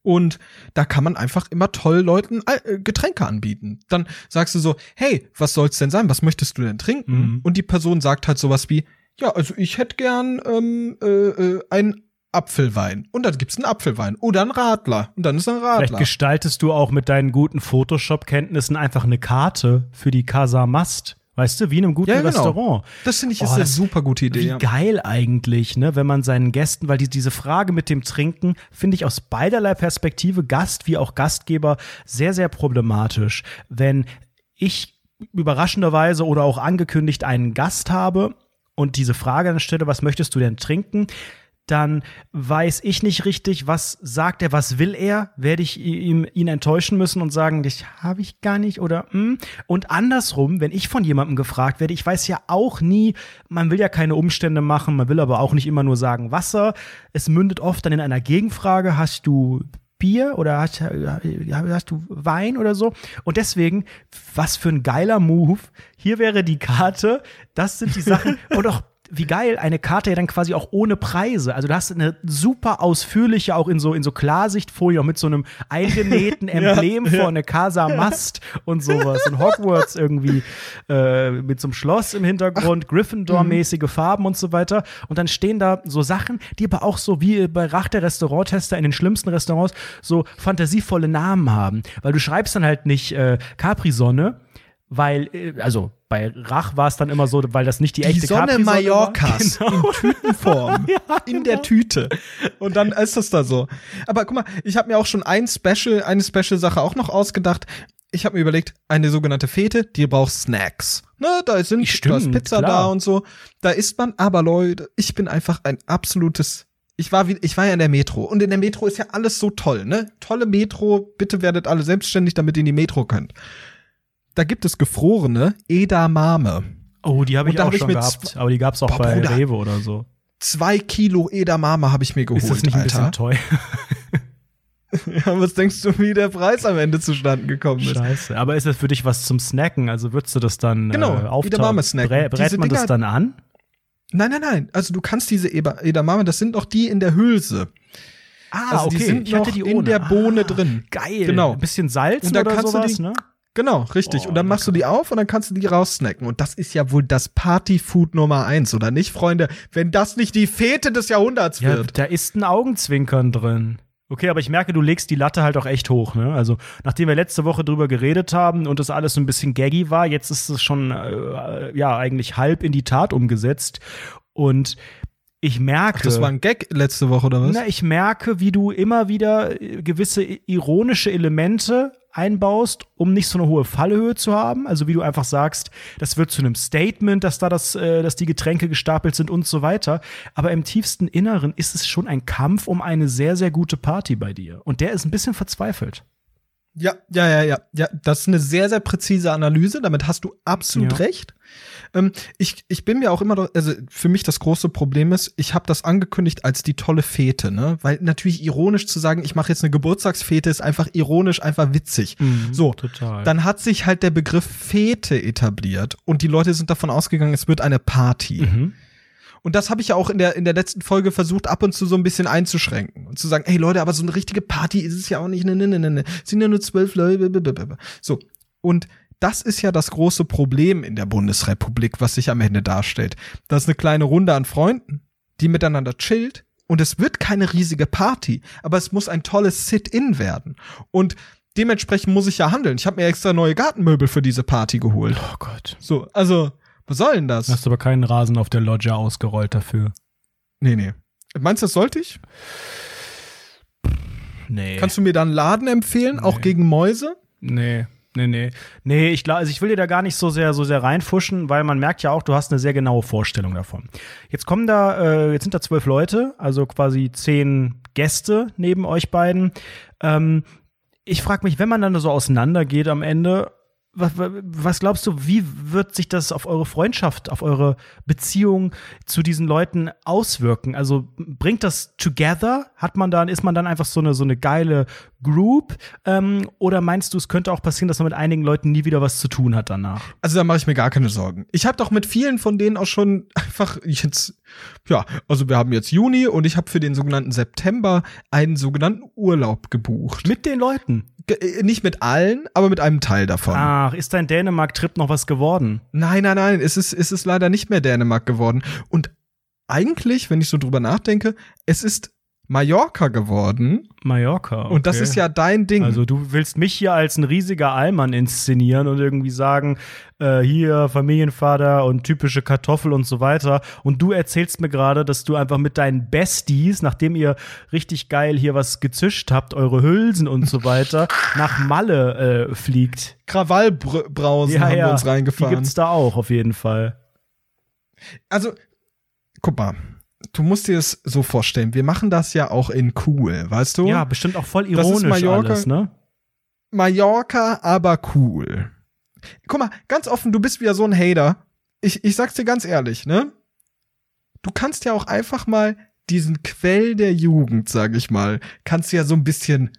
Und da kann man einfach immer toll Leuten äh, Getränke anbieten. Dann sagst du so, hey, was soll's denn sein? Was möchtest du denn trinken? Mhm. Und die Person sagt halt sowas wie, ja, also ich hätte gern ähm, äh, äh, ein Apfelwein. Und dann gibt's einen Apfelwein. Oder einen Radler. Und dann ist ein Radler. Vielleicht gestaltest du auch mit deinen guten Photoshop-Kenntnissen einfach eine Karte für die Casa Mast. Weißt du, wie in einem guten ja, genau. Restaurant. Das finde ich ist oh, eine super gute Idee. Wie ja. geil eigentlich, ne, wenn man seinen Gästen, weil die, diese Frage mit dem Trinken finde ich aus beiderlei Perspektive, Gast wie auch Gastgeber, sehr, sehr problematisch. Wenn ich überraschenderweise oder auch angekündigt einen Gast habe und diese Frage dann stelle, was möchtest du denn trinken? Dann weiß ich nicht richtig, was sagt er, was will er, werde ich ihm, ihn enttäuschen müssen und sagen, das habe ich gar nicht oder hm. und andersrum, wenn ich von jemandem gefragt werde, ich weiß ja auch nie, man will ja keine Umstände machen, man will aber auch nicht immer nur sagen Wasser. Es mündet oft dann in einer Gegenfrage, hast du Bier oder hast, hast, du Wein oder so. Und deswegen, was für ein geiler Move. Hier wäre die Karte. Das sind die Sachen. (laughs) und auch wie geil, eine Karte ja dann quasi auch ohne Preise. Also du hast eine super ausführliche, auch in so, in so Klarsichtfolie, auch mit so einem eingenähten (laughs) Emblem ja, vorne, Casa Mast und sowas. Und Hogwarts irgendwie äh, mit so einem Schloss im Hintergrund, Gryffindor-mäßige Farben und so weiter. Und dann stehen da so Sachen, die aber auch so wie bei Rach der Restauranttester in den schlimmsten Restaurants so fantasievolle Namen haben. Weil du schreibst dann halt nicht äh, Capri-Sonne, weil, äh, also bei Rach war es dann immer so, weil das nicht die, die echte Sonne Mallorcas (laughs) genau. in Tütenform, (laughs) ja, in der genau. Tüte. Und dann ist das da so. Aber guck mal, ich habe mir auch schon ein Special, eine Special-Sache auch noch ausgedacht. Ich habe mir überlegt, eine sogenannte Fete, die braucht Snacks. Ne, da sind Stimmt, da ist Pizza klar. da und so. Da isst man, aber Leute, ich bin einfach ein absolutes ich war, wie, ich war ja in der Metro und in der Metro ist ja alles so toll, ne? Tolle Metro, bitte werdet alle selbstständig, damit ihr in die Metro könnt da gibt es gefrorene Edamame. Oh, die habe ich auch hab schon ich gehabt, aber die gab es auch boah, bei Bruder, Rewe oder so. Zwei Kilo Edamame habe ich mir geholt, Ist das nicht ein bisschen teuer? (laughs) ja, was denkst du, wie der Preis am Ende zustande gekommen ist? Scheiße, aber ist das für dich was zum Snacken? Also würdest du das dann genau, äh, auftauchen? Brä brät man Dinger, das dann an? Nein, nein, nein. Also du kannst diese Edamame, das sind noch die in der Hülse. Ah, also okay. Die sind ich noch die in der Bohne ah, drin. Geil. Genau. Ein bisschen Salz und da oder kannst sowas, du die, ne? Genau, richtig. Oh, und dann machst du die auf und dann kannst du die raussnacken. Und das ist ja wohl das Partyfood Nummer eins, oder nicht, Freunde? Wenn das nicht die Fete des Jahrhunderts ja, wird. Da ist ein Augenzwinkern drin. Okay, aber ich merke, du legst die Latte halt auch echt hoch, ne? Also, nachdem wir letzte Woche drüber geredet haben und das alles so ein bisschen gaggy war, jetzt ist es schon, äh, ja, eigentlich halb in die Tat umgesetzt. Und ich merke. Ach, das war ein Gag letzte Woche, oder was? Na, ich merke, wie du immer wieder gewisse ironische Elemente einbaust, um nicht so eine hohe Fallhöhe zu haben. Also wie du einfach sagst, das wird zu einem Statement, dass da das, äh, dass die Getränke gestapelt sind und so weiter. Aber im tiefsten Inneren ist es schon ein Kampf um eine sehr, sehr gute Party bei dir. Und der ist ein bisschen verzweifelt. Ja, ja, ja, ja, ja. Das ist eine sehr, sehr präzise Analyse. Damit hast du absolut ja. recht. Ähm, ich, ich bin mir auch immer, also für mich das große Problem ist, ich habe das angekündigt als die tolle Fete, ne? Weil natürlich ironisch zu sagen, ich mache jetzt eine Geburtstagsfete, ist einfach ironisch, einfach witzig. Mhm, so, total. dann hat sich halt der Begriff Fete etabliert und die Leute sind davon ausgegangen, es wird eine Party. Mhm. Und das habe ich ja auch in der, in der letzten Folge versucht, ab und zu so ein bisschen einzuschränken und zu sagen, hey Leute, aber so eine richtige Party ist es ja auch nicht, ne, ne, ne, ne, ne. sind ja nur zwölf Leute. So. Und das ist ja das große Problem in der Bundesrepublik, was sich am Ende darstellt. Das ist eine kleine Runde an Freunden, die miteinander chillt und es wird keine riesige Party, aber es muss ein tolles Sit-in werden. Und dementsprechend muss ich ja handeln. Ich habe mir extra neue Gartenmöbel für diese Party geholt. Oh Gott. So, also, was soll denn das? Hast du aber keinen Rasen auf der Loggia ausgerollt dafür. Nee, nee. Meinst du, das sollte ich? Nee. Kannst du mir dann Laden empfehlen, nee. auch gegen Mäuse? Nee. Nee, nee. Nee, ich glaube, also ich will dir da gar nicht so sehr, so sehr reinfuschen, weil man merkt ja auch, du hast eine sehr genaue Vorstellung davon. Jetzt kommen da, äh, jetzt sind da zwölf Leute, also quasi zehn Gäste neben euch beiden. Ähm, ich frage mich, wenn man dann so auseinandergeht am Ende, was, was glaubst du, wie wird sich das auf eure Freundschaft, auf eure Beziehung zu diesen Leuten auswirken? Also bringt das together? Hat man dann, ist man dann einfach so eine, so eine geile Group? Ähm, oder meinst du, es könnte auch passieren, dass man mit einigen Leuten nie wieder was zu tun hat danach? Also da mache ich mir gar keine Sorgen. Ich habe doch mit vielen von denen auch schon (laughs) einfach jetzt, ja, also wir haben jetzt Juni und ich habe für den sogenannten September einen sogenannten Urlaub gebucht. Mit den Leuten? Äh, nicht mit allen, aber mit einem Teil davon. Ach, ist dein Dänemark-Trip noch was geworden? Nein, nein, nein, es ist, es ist leider nicht mehr Dänemark geworden. Und eigentlich, wenn ich so drüber nachdenke, es ist Mallorca geworden. Mallorca. Okay. Und das ist ja dein Ding. Also du willst mich hier als ein riesiger Allmann inszenieren und irgendwie sagen, äh, hier Familienvater und typische Kartoffel und so weiter. Und du erzählst mir gerade, dass du einfach mit deinen Besties, nachdem ihr richtig geil hier was gezischt habt, eure Hülsen und so weiter, (laughs) nach Malle äh, fliegt. Krawallbrausen ja, haben ja, wir uns reingefahren. Die gibt's da auch auf jeden Fall. Also, guck mal du musst dir es so vorstellen, wir machen das ja auch in cool, weißt du? Ja, bestimmt auch voll ironisch Mallorca, alles, ne? Mallorca, aber cool. Guck mal, ganz offen, du bist wieder so ein Hater. Ich, ich sag's dir ganz ehrlich, ne? Du kannst ja auch einfach mal diesen Quell der Jugend, sag ich mal, kannst du ja so ein bisschen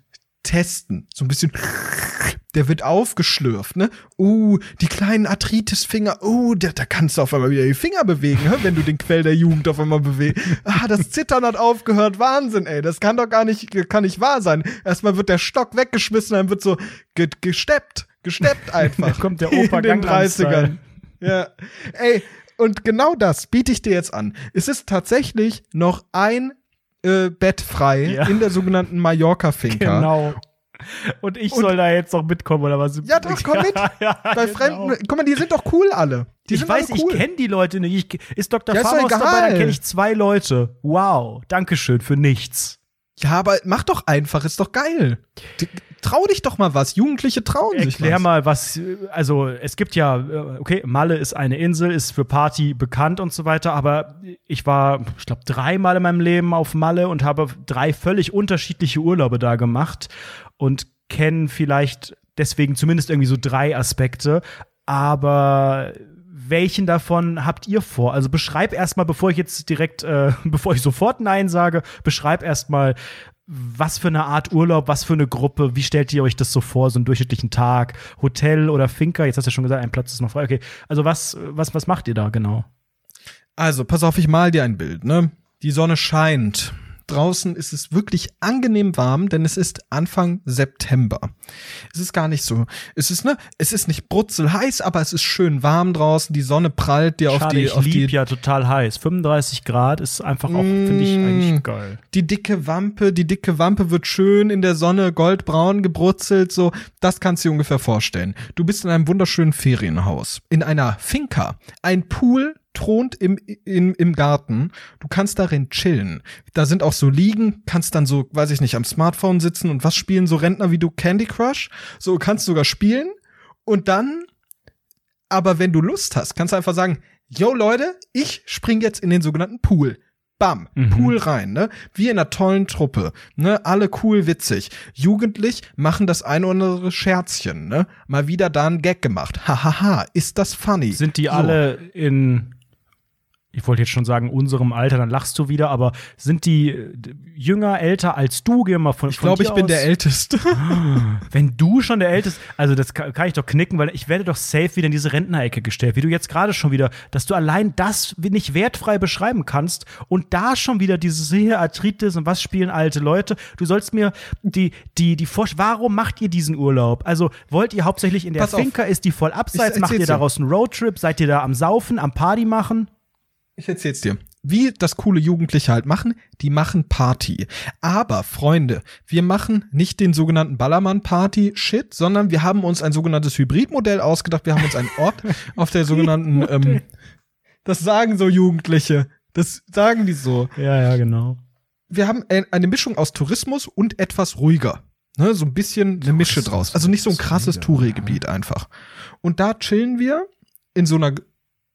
testen. So ein bisschen der wird aufgeschlürft, ne? Uh, die kleinen Arthritis-Finger, uh, da, da kannst du auf einmal wieder die Finger bewegen, wenn du den Quell der Jugend auf einmal bewegst. Ah, das Zittern hat aufgehört, Wahnsinn, ey, das kann doch gar nicht, kann nicht wahr sein. Erstmal wird der Stock weggeschmissen, dann wird so ge gesteppt, gesteppt (laughs) einfach. da kommt der (laughs) Opa in den 30ern. Ja, ey, und genau das biete ich dir jetzt an. Es ist tatsächlich noch ein äh, Bett frei ja. in der sogenannten Mallorca-Finca. Genau. Und ich und, soll da jetzt noch mitkommen oder was? Ja, doch, komm mit. (laughs) ja, Bei genau. Fremden, guck mal, die sind doch cool alle. Die ich weiß, cool. ich kenne die Leute nicht. Ich, ist Dr. Ja, Farmaus dabei, dann kenne ich zwei Leute. Wow, Dankeschön für nichts. Ja, aber mach doch einfach, ist doch geil. Trau dich doch mal was. Jugendliche trauen Erklär sich was. Erklär mal was. Also es gibt ja, äh, okay, Malle ist eine Insel, ist für Party bekannt und so weiter. Aber ich war, ich glaube, dreimal in meinem Leben auf Malle und habe drei völlig unterschiedliche Urlaube da gemacht und kenne vielleicht deswegen zumindest irgendwie so drei Aspekte. Aber welchen davon habt ihr vor? Also beschreib erstmal, bevor ich jetzt direkt, äh, (laughs) bevor ich sofort Nein sage, beschreib erstmal, was für eine Art Urlaub, was für eine Gruppe, wie stellt ihr euch das so vor, so einen durchschnittlichen Tag, Hotel oder Finca? Jetzt hast du ja schon gesagt, ein Platz ist noch frei. Okay, also was, was, was macht ihr da genau? Also, pass auf, ich mal dir ein Bild, ne? Die Sonne scheint draußen ist es wirklich angenehm warm, denn es ist Anfang September. Es ist gar nicht so. Es ist ne, es ist nicht brutzelheiß, aber es ist schön warm draußen. Die Sonne prallt dir Schade, auf die. Ich auf lieb die, ja total heiß. 35 Grad ist einfach auch, mm, finde ich eigentlich geil. Die dicke Wampe, die dicke Wampe wird schön in der Sonne goldbraun gebrutzelt. So, das kannst du dir ungefähr vorstellen. Du bist in einem wunderschönen Ferienhaus, in einer Finca, ein Pool thront im, im, im Garten. Du kannst darin chillen. Da sind auch so Liegen, kannst dann so, weiß ich nicht, am Smartphone sitzen und was spielen so Rentner wie du Candy Crush? So kannst du sogar spielen. Und dann, aber wenn du Lust hast, kannst du einfach sagen, yo Leute, ich spring jetzt in den sogenannten Pool. Bam, mhm. Pool rein, ne? Wie in einer tollen Truppe, ne? Alle cool, witzig. Jugendlich machen das ein oder andere Scherzchen, ne? Mal wieder da ein Gag gemacht. Hahaha, ha, ha. ist das funny? Sind die so. alle in ich wollte jetzt schon sagen, unserem Alter, dann lachst du wieder, aber sind die äh, jünger, älter als du? Geh mal von Ich glaube, ich bin der Älteste. Wenn du schon der Älteste, also das kann, kann, ich doch knicken, weil ich werde doch safe wieder in diese Rentnerecke gestellt, wie du jetzt gerade schon wieder, dass du allein das nicht wertfrei beschreiben kannst und da schon wieder dieses hier Arthritis und was spielen alte Leute. Du sollst mir die, die, die Vorstellung, warum macht ihr diesen Urlaub? Also wollt ihr hauptsächlich in der Finca, ist die voll abseits, ich, macht ihr daraus einen Roadtrip, seid ihr da am Saufen, am Party machen? Ich erzähl's dir. Wie das coole Jugendliche halt machen, die machen Party. Aber, Freunde, wir machen nicht den sogenannten Ballermann-Party-Shit, sondern wir haben uns ein sogenanntes Hybridmodell ausgedacht. Wir haben uns einen Ort (laughs) auf der sogenannten, ähm, das sagen so Jugendliche. Das sagen die so. Ja, ja, genau. Wir haben eine Mischung aus Tourismus und etwas ruhiger. Ne, so ein bisschen eine Mische draus. Also nicht so ein krasses Touri-Gebiet einfach. Und da chillen wir in so einer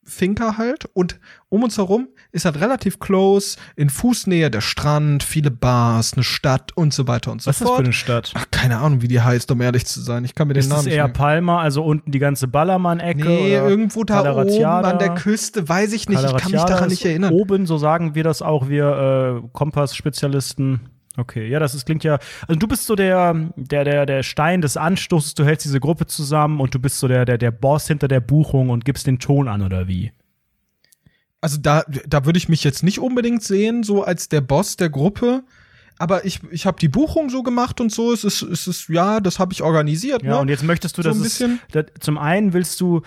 Finca halt und um uns herum ist halt relativ close, in Fußnähe der Strand, viele Bars, eine Stadt und so weiter und so Was ist das für fort. eine Stadt? Ach, keine Ahnung, wie die heißt, um ehrlich zu sein. Ich kann mir den Ist Namen es nicht eher merken. Palma, also unten die ganze Ballermann-Ecke? Nee, irgendwo da oben an der Küste, weiß ich nicht. Ich kann mich daran ist nicht erinnern. Oben, so sagen wir das auch, wir äh, Kompass-Spezialisten. Okay, ja, das ist, klingt ja. Also du bist so der, der, der, der Stein des Anstoßes, du hältst diese Gruppe zusammen und du bist so der, der, der Boss hinter der Buchung und gibst den Ton an, oder wie? Also da, da würde ich mich jetzt nicht unbedingt sehen, so als der Boss der Gruppe. Aber ich, ich habe die Buchung so gemacht und so. Es ist, es ist ja, das habe ich organisiert. Ja, ne? und jetzt möchtest du, So dass ein es, bisschen. da, zum einen willst du,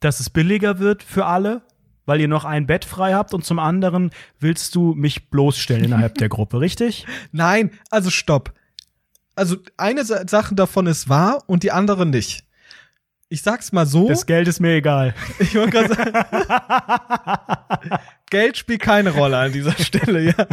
dass es billiger wird für alle, weil ihr noch ein Bett frei habt und zum anderen willst du mich bloßstellen innerhalb der Gruppe, richtig? (laughs) Nein, also stopp. Also eine Sa Sache davon ist wahr und die andere nicht. Ich sag's mal so. Das Geld ist mir egal. ich wollte gerade (laughs) sagen, (laughs) Geld spielt keine Rolle an dieser (laughs) Stelle, ja.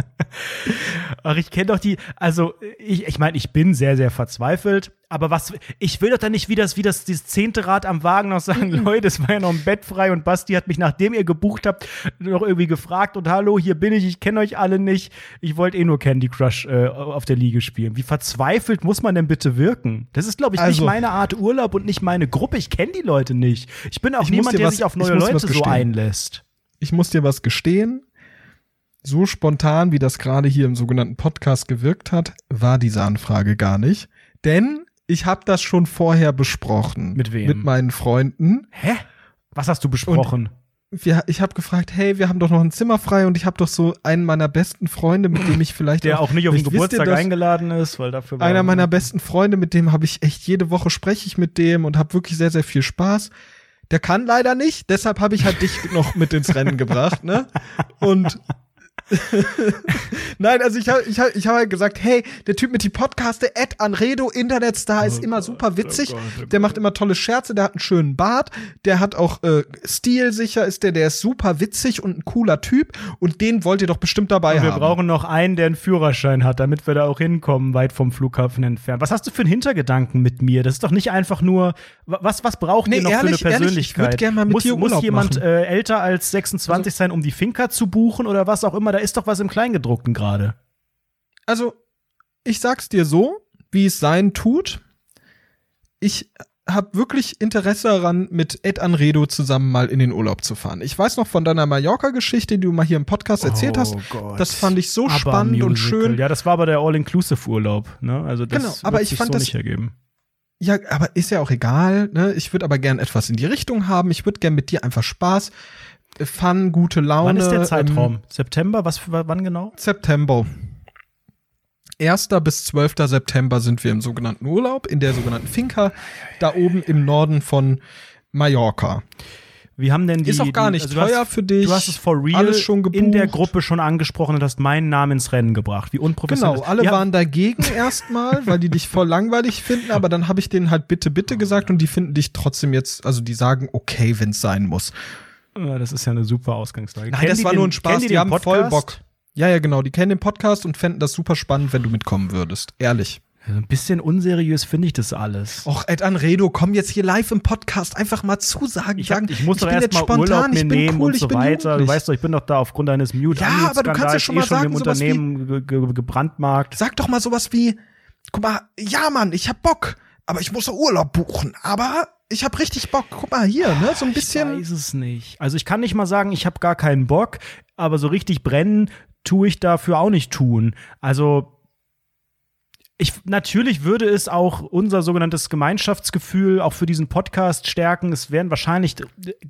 Ach, ich kenne doch die, also ich, ich meine, ich bin sehr, sehr verzweifelt, aber was, ich will doch dann nicht wie das, wie das, dieses zehnte Rad am Wagen noch sagen, (laughs) Leute, es war ja noch ein Bett frei und Basti hat mich, nachdem ihr gebucht habt, noch irgendwie gefragt und hallo, hier bin ich, ich kenne euch alle nicht, ich wollte eh nur Candy Crush äh, auf der Liege spielen. Wie verzweifelt muss man denn bitte wirken? Das ist, glaube ich, nicht Also- meine Art Urlaub und nicht meine Gruppe, ich kenne die Leute nicht. Ich bin auch Ich niemand, der was- sich auf neue Leute so einlässt. Ich muss dir was gestehen. So spontan, wie das gerade hier im sogenannten Podcast gewirkt hat, war diese Anfrage gar nicht. Denn ich habe das schon vorher besprochen. Mit wem? Mit meinen Freunden. Hä? Was hast du besprochen? Wir, ich habe gefragt, hey, wir haben doch noch ein Zimmer frei und ich habe doch so einen meiner besten Freunde, mit dem ich vielleicht der auch nicht auf den ihr Geburtstag das? eingeladen ist, weil dafür war einer meiner besten Freunde, mit dem habe ich echt jede Woche spreche ich mit dem und habe wirklich sehr sehr viel Spaß. Der kann leider nicht, deshalb habe ich halt dich noch mit ins Rennen gebracht, ne? Und (laughs) Nein, also ich habe ich hab, ich hab halt gesagt, hey, der Typ mit die Podcaste, Ed Anredo, Internetstar, ist immer super witzig. oh Gott, oh der macht immer tolle Scherze, der hat einen schönen Bart, der hat auch äh, stilsicher, ist der, der ist super witzig und ein cooler Typ und den wollt ihr doch bestimmt dabei Und wir haben. brauchen noch einen, der einen Führerschein hat, damit wir da auch hinkommen, weit vom Flughafen entfernt. Was hast du für einen Hintergedanken mit mir? Das ist doch nicht einfach nur, wa- was, was braucht Nee, ihr noch ehrlich, für eine ehrlich, ich würd Persönlichkeit? gern mal mit muss dir muss Urlaub jemand machen. Also äh, älter als 26 sein, um die Finca zu buchen oder was auch immer? Da ist doch was im Kleingedruckten gerade. Also, ich sag's dir so, wie es sein tut. Ich habe wirklich Interesse daran, mit Ed Anredo zusammen mal in den Urlaub zu fahren. Ich weiß noch von deiner Mallorca-Geschichte, die du mal hier im Podcast erzählt hast. Oh Gott. Das fand ich so Aber spannend und Musical. schön. Ja, das war aber der All-Inclusive-Urlaub. Ne? Also das Genau, aber ich sich fand so das- nicht ergeben. Ja, aber ist ja auch egal. Ne? Ich würde aber gern etwas in die Richtung haben. Ich würde gern mit dir einfach Spaß, Fun, gute Laune. Wann ist der ähm, Zeitraum? September? Was für, wann genau? September. 1. bis 12. September sind wir im sogenannten Urlaub, in der sogenannten Finca, da oben im Norden von Mallorca. Wie haben denn die Ist auch gar nicht also teuer hast, für dich. Du hast es for real alles schon gebucht. in der Gruppe schon angesprochen und hast meinen Namen ins Rennen gebracht. Wie unprofessionell. Genau, alle ja, waren dagegen erstmal, weil die dich voll langweilig finden, aber dann habe ich denen halt bitte, bitte gesagt und die finden dich trotzdem jetzt, also die sagen, okay, wenn es sein muss. Ja, Das ist ja eine super Ausgangslage. Nein, Kennen das die war den- nur ein Spaß, die, den haben voll Podcast? Bock. Ja, ja, genau, die kennen den Podcast und fänden das super spannend, wenn du mitkommen würdest. Ehrlich. Also ein bisschen unseriös finde ich das alles. Och, Ed Anredo, komm jetzt hier live im Podcast einfach mal zusagen. ich, hab, ich muss doch bin erst jetzt mal spontan, Urlaub mir ich bin nehmen cool, und ich so bin weiter. Du weißt doch, ich bin doch da aufgrund deines mute Ja, aber du kannst ja schon eh mal schon sagen, im sowas wie- Unternehmen ge ge gebrandmarkt. Sag doch mal sowas wie, guck mal, ja Mann, ich hab Bock, aber ich muss doch Urlaub buchen, aber ich hab richtig Bock. Guck mal hier, ne, so ein Ich bisschen. weiß es nicht. Also ich kann nicht mal sagen, ich habe gar keinen Bock, aber so richtig brennen tue ich dafür auch nicht tun. Also ich, natürlich würde es auch unser sogenanntes Gemeinschaftsgefühl auch für diesen Podcast stärken. Es wären wahrscheinlich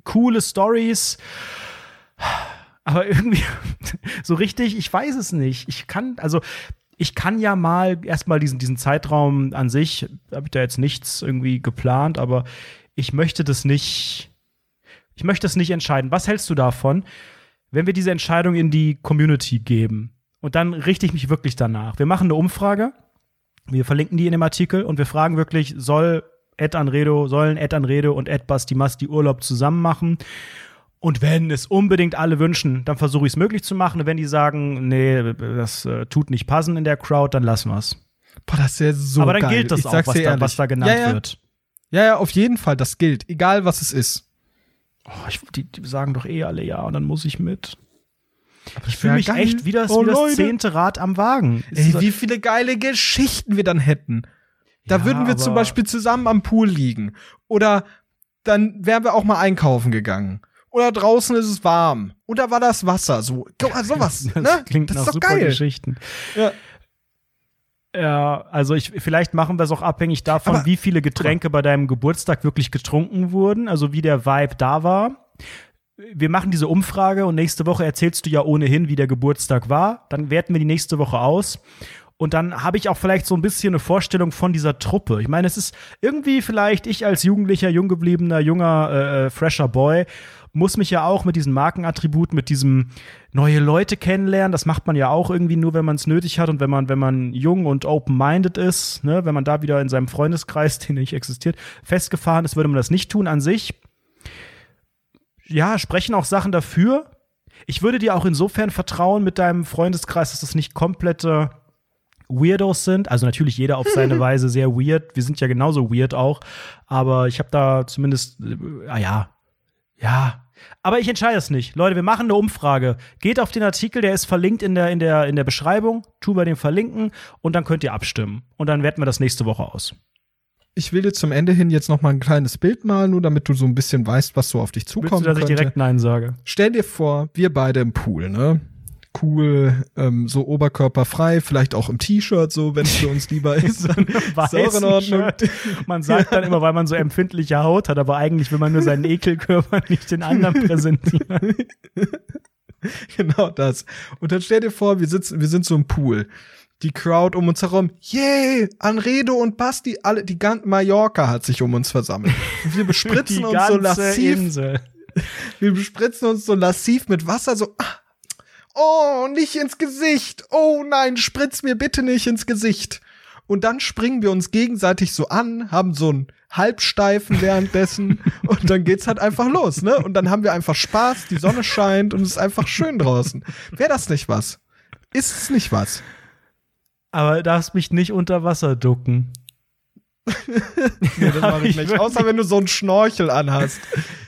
coole Stories. Aber irgendwie (laughs) so richtig, ich weiß es nicht. Ich kann, also ich kann ja mal erstmal diesen, diesen Zeitraum an sich, habe ich da jetzt nichts irgendwie geplant, aber ich möchte das nicht, ich möchte das nicht entscheiden. Was hältst du davon, wenn wir diese Entscheidung in die Community geben? Und dann richte ich mich wirklich danach. Wir machen eine Umfrage, wir verlinken die in dem Artikel und wir fragen wirklich, soll Ed Anredo, sollen Ed Anredo und Ed Basti Masti Urlaub zusammen machen? Und wenn es unbedingt alle wünschen, dann versuche ich es möglich zu machen. Und wenn die sagen, nee, das äh, tut nicht passen in der Crowd, dann lassen wir es. Boah, das wäre so Aber dann geil. gilt das ich auch, was da, was da genannt ja, ja. wird. Ja, ja, auf jeden Fall, das gilt. Egal, was es ist. Oh, ich, die, die sagen doch eh alle ja und dann muss ich mit. Ich wär fühle mich geil. echt wie das, Oh, wie das zehnte Rad am Wagen. Ist Ey, wie viele geile Geschichten wir dann hätten. Da Ja, würden wir zum aber- Beispiel zusammen am Pool liegen. Oder dann wären wir auch mal einkaufen gegangen. Oder draußen ist es warm. Oder war das Wasser so? Mal, sowas. Das ne? klingt das nach ist doch super geil. Geschichten. Ja. Ja, also ich, vielleicht machen wir es auch abhängig davon, Aber- wie viele Getränke bei deinem Geburtstag wirklich getrunken wurden, also wie der Vibe da war. Wir machen diese Umfrage und nächste Woche erzählst du ja ohnehin, wie der Geburtstag war. Dann werten wir die nächste Woche aus. Und dann habe ich auch vielleicht so ein bisschen eine Vorstellung von dieser Truppe. Ich meine, es ist irgendwie vielleicht ich als jugendlicher, junggebliebener, junger, äh, fresher Boy muss mich ja auch mit diesen Markenattributen, mit diesem neue Leute kennenlernen. Das macht man ja auch irgendwie nur, wenn man es nötig hat und wenn man, wenn man jung und open-minded ist, ne, wenn man da wieder in seinem Freundeskreis, (laughs) den nicht existiert, festgefahren ist, würde man das nicht tun an sich. Ja, sprechen auch Sachen dafür. Ich würde dir auch insofern vertrauen mit deinem Freundeskreis, dass das nicht komplette Weirdos sind. Also natürlich jeder auf seine (laughs) Weise sehr weird. Wir sind ja genauso weird auch. Aber ich habe da zumindest, äh, ah ja, ja. Aber ich entscheide es nicht. Leute, wir machen eine Umfrage. Geht auf den Artikel, der ist verlinkt in der, in der, in der Beschreibung. Tu bei den verlinken und dann könnt ihr abstimmen. Und dann werten wir das nächste Woche aus. Ich will dir zum Ende hin jetzt noch mal ein kleines Bild malen, nur damit du so ein bisschen weißt, was so auf dich Willst zukommen du, dass ich könnte. direkt Nein sage? Stell dir vor, wir beide im Pool, ne? Cool, ähm, so oberkörperfrei, vielleicht auch im T-Shirt, so, wenn es für uns lieber (laughs) ist. Ist auch in Weißen Ordnung. Shirt. Man sagt dann immer, weil man so empfindliche Haut hat, aber eigentlich will man nur seinen Ekelkörper (laughs) nicht den anderen präsentieren. (laughs) genau das. Und dann stell dir vor, wir sitzen, wir sind so im Pool. Die Crowd um uns herum, yay, Anredo und Basti, alle, die ganze Mallorca hat sich um uns versammelt. Und wir bespritzen uns so lassiv, Insel. wir bespritzen uns so lassiv mit Wasser, so, ah, oh, nicht ins Gesicht, oh nein, spritz mir bitte nicht ins Gesicht. Und dann springen wir uns gegenseitig so an, haben so einen Halbsteifen währenddessen (laughs) und dann geht's halt einfach los, ne? Und dann haben wir einfach Spaß, die Sonne scheint und es ist einfach schön draußen. Wäre das nicht was? Ist es nicht was? Aber darfst mich nicht unter Wasser ducken. Nee, das mach ich (laughs) Ich nicht. Außer wenn du so einen Schnorchel anhast.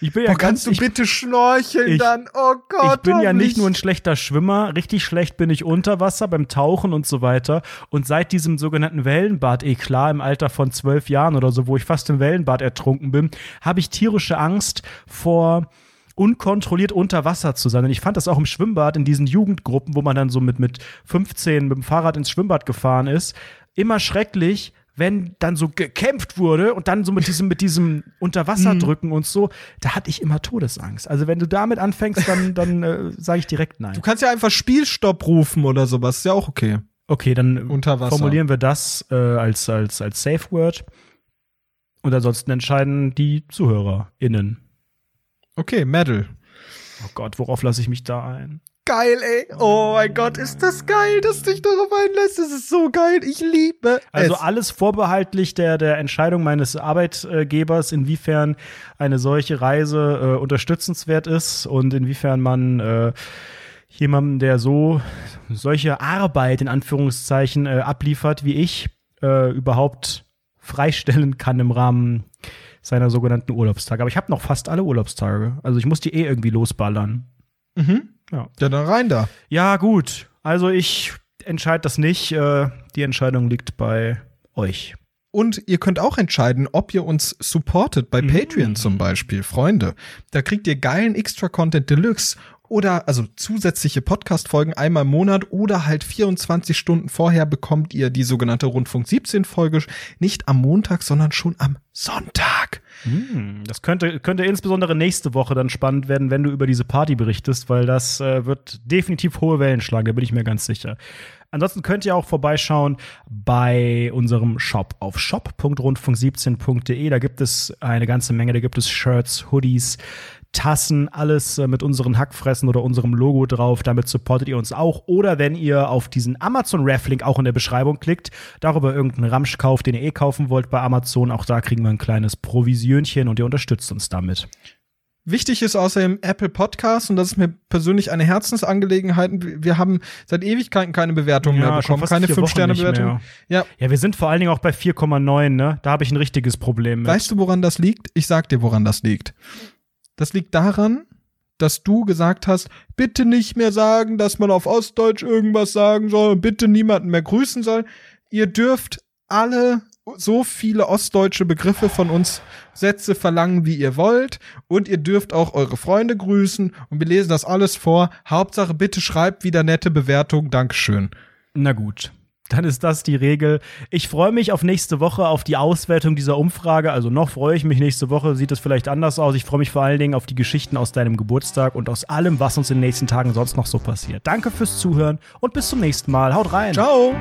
Ich bin ja Boah, kannst du ich, bitte schnorcheln ich- dann? Oh Gott. ich bin ja nicht nur ein schlechter Schwimmer, richtig schlecht bin ich unter Wasser beim Tauchen und so weiter. Und seit diesem sogenannten Wellenbad, eh klar, im Alter von zwölf Jahren oder so, wo ich fast im Wellenbad ertrunken bin, habe ich tierische Angst vor unkontrolliert unter Wasser zu sein. Und ich fand das auch im Schwimmbad in diesen Jugendgruppen, wo man dann so mit, mit 15 mit dem Fahrrad ins Schwimmbad gefahren ist, immer schrecklich, wenn dann so gekämpft wurde und dann so mit diesem, mit diesem Unterwasserdrücken (laughs) und so, da hatte ich immer Todesangst. Also wenn du damit anfängst, dann, dann äh, sage ich direkt nein. Du kannst ja einfach Spielstopp rufen oder sowas. Ist ja auch okay. Okay, dann formulieren wir das äh, als, als, als Safe Word. Und ansonsten entscheiden die ZuhörerInnen. Okay, Medal. Oh Gott, worauf lasse ich mich da ein? Geil, ey. Oh mein Gott, ist das geil, dass du dich darauf einlässt. Das ist so geil. Ich liebe Also es. alles vorbehaltlich der, der Entscheidung meines Arbeitgebers, inwiefern eine solche Reise äh, unterstützenswert ist und inwiefern man äh, jemandem, der so solche Arbeit in Anführungszeichen äh, abliefert wie ich, äh, überhaupt freistellen kann im Rahmen seiner sogenannten Urlaubstage. Aber ich habe noch fast alle Urlaubstage. Also ich muss die eh irgendwie losballern. Mhm. Ja. Ja, dann rein da. Ja, gut. Also ich entscheide das nicht. Äh, die Entscheidung liegt bei euch. Und ihr könnt auch entscheiden, ob ihr uns supportet bei Mhm. Patreon zum Beispiel, Freunde. Da kriegt ihr geilen Extra-Content Deluxe oder also zusätzliche Podcast-Folgen einmal im Monat oder halt 24 Stunden vorher bekommt ihr die sogenannte Rundfunk 17 Folge nicht am Montag, sondern schon am Sonntag. Hm, Das könnte, könnte insbesondere nächste Woche dann spannend werden, wenn du über diese Party berichtest, weil das äh, wird definitiv hohe Wellen schlagen, da bin ich mir ganz sicher. Ansonsten könnt ihr auch vorbeischauen bei unserem Shop auf shop.rundfunk17.de. Da gibt es eine ganze Menge, da gibt es Shirts, Hoodies, Tassen, alles äh, mit unseren Hackfressen oder unserem Logo drauf. Damit supportet ihr uns auch. Oder wenn ihr auf diesen Amazon-Ref-Link auch in der Beschreibung klickt, darüber irgendeinen Ramsch kauft, den ihr eh kaufen wollt bei Amazon, auch da kriegen wir ein kleines Provisionchen und ihr unterstützt uns damit. Wichtig ist außerdem Apple Podcast und das ist mir persönlich eine Herzensangelegenheit. Wir haben seit Ewigkeiten keine Bewertung Ja, mehr bekommen, keine vier Wochen 5-Sterne-Bewertung. nicht Ja, Ja, wir sind vor allen Dingen auch bei 4,9, ne? Da habe ich ein richtiges Problem mit. weißt du, woran das liegt? Ich sag dir, woran das liegt. Das liegt daran, dass du gesagt hast, bitte nicht mehr sagen, dass man auf Ostdeutsch irgendwas sagen soll, bitte niemanden mehr grüßen soll. Ihr dürft alle so viele ostdeutsche Begriffe von uns Sätze verlangen, wie ihr wollt. Und ihr dürft auch eure Freunde grüßen. Und wir lesen das alles vor. Hauptsache, bitte schreibt wieder nette Bewertungen. Dankeschön. Na gut. Dann ist das die Regel. Ich freue mich auf nächste Woche, auf die Auswertung dieser Umfrage. Also noch freue ich mich nächste Woche. Sieht es vielleicht anders aus. Ich freue mich vor allen Dingen auf die Geschichten aus deinem Geburtstag und aus allem, was uns in den nächsten Tagen sonst noch so passiert. Danke fürs Zuhören und bis zum nächsten Mal. Haut rein. Ciao.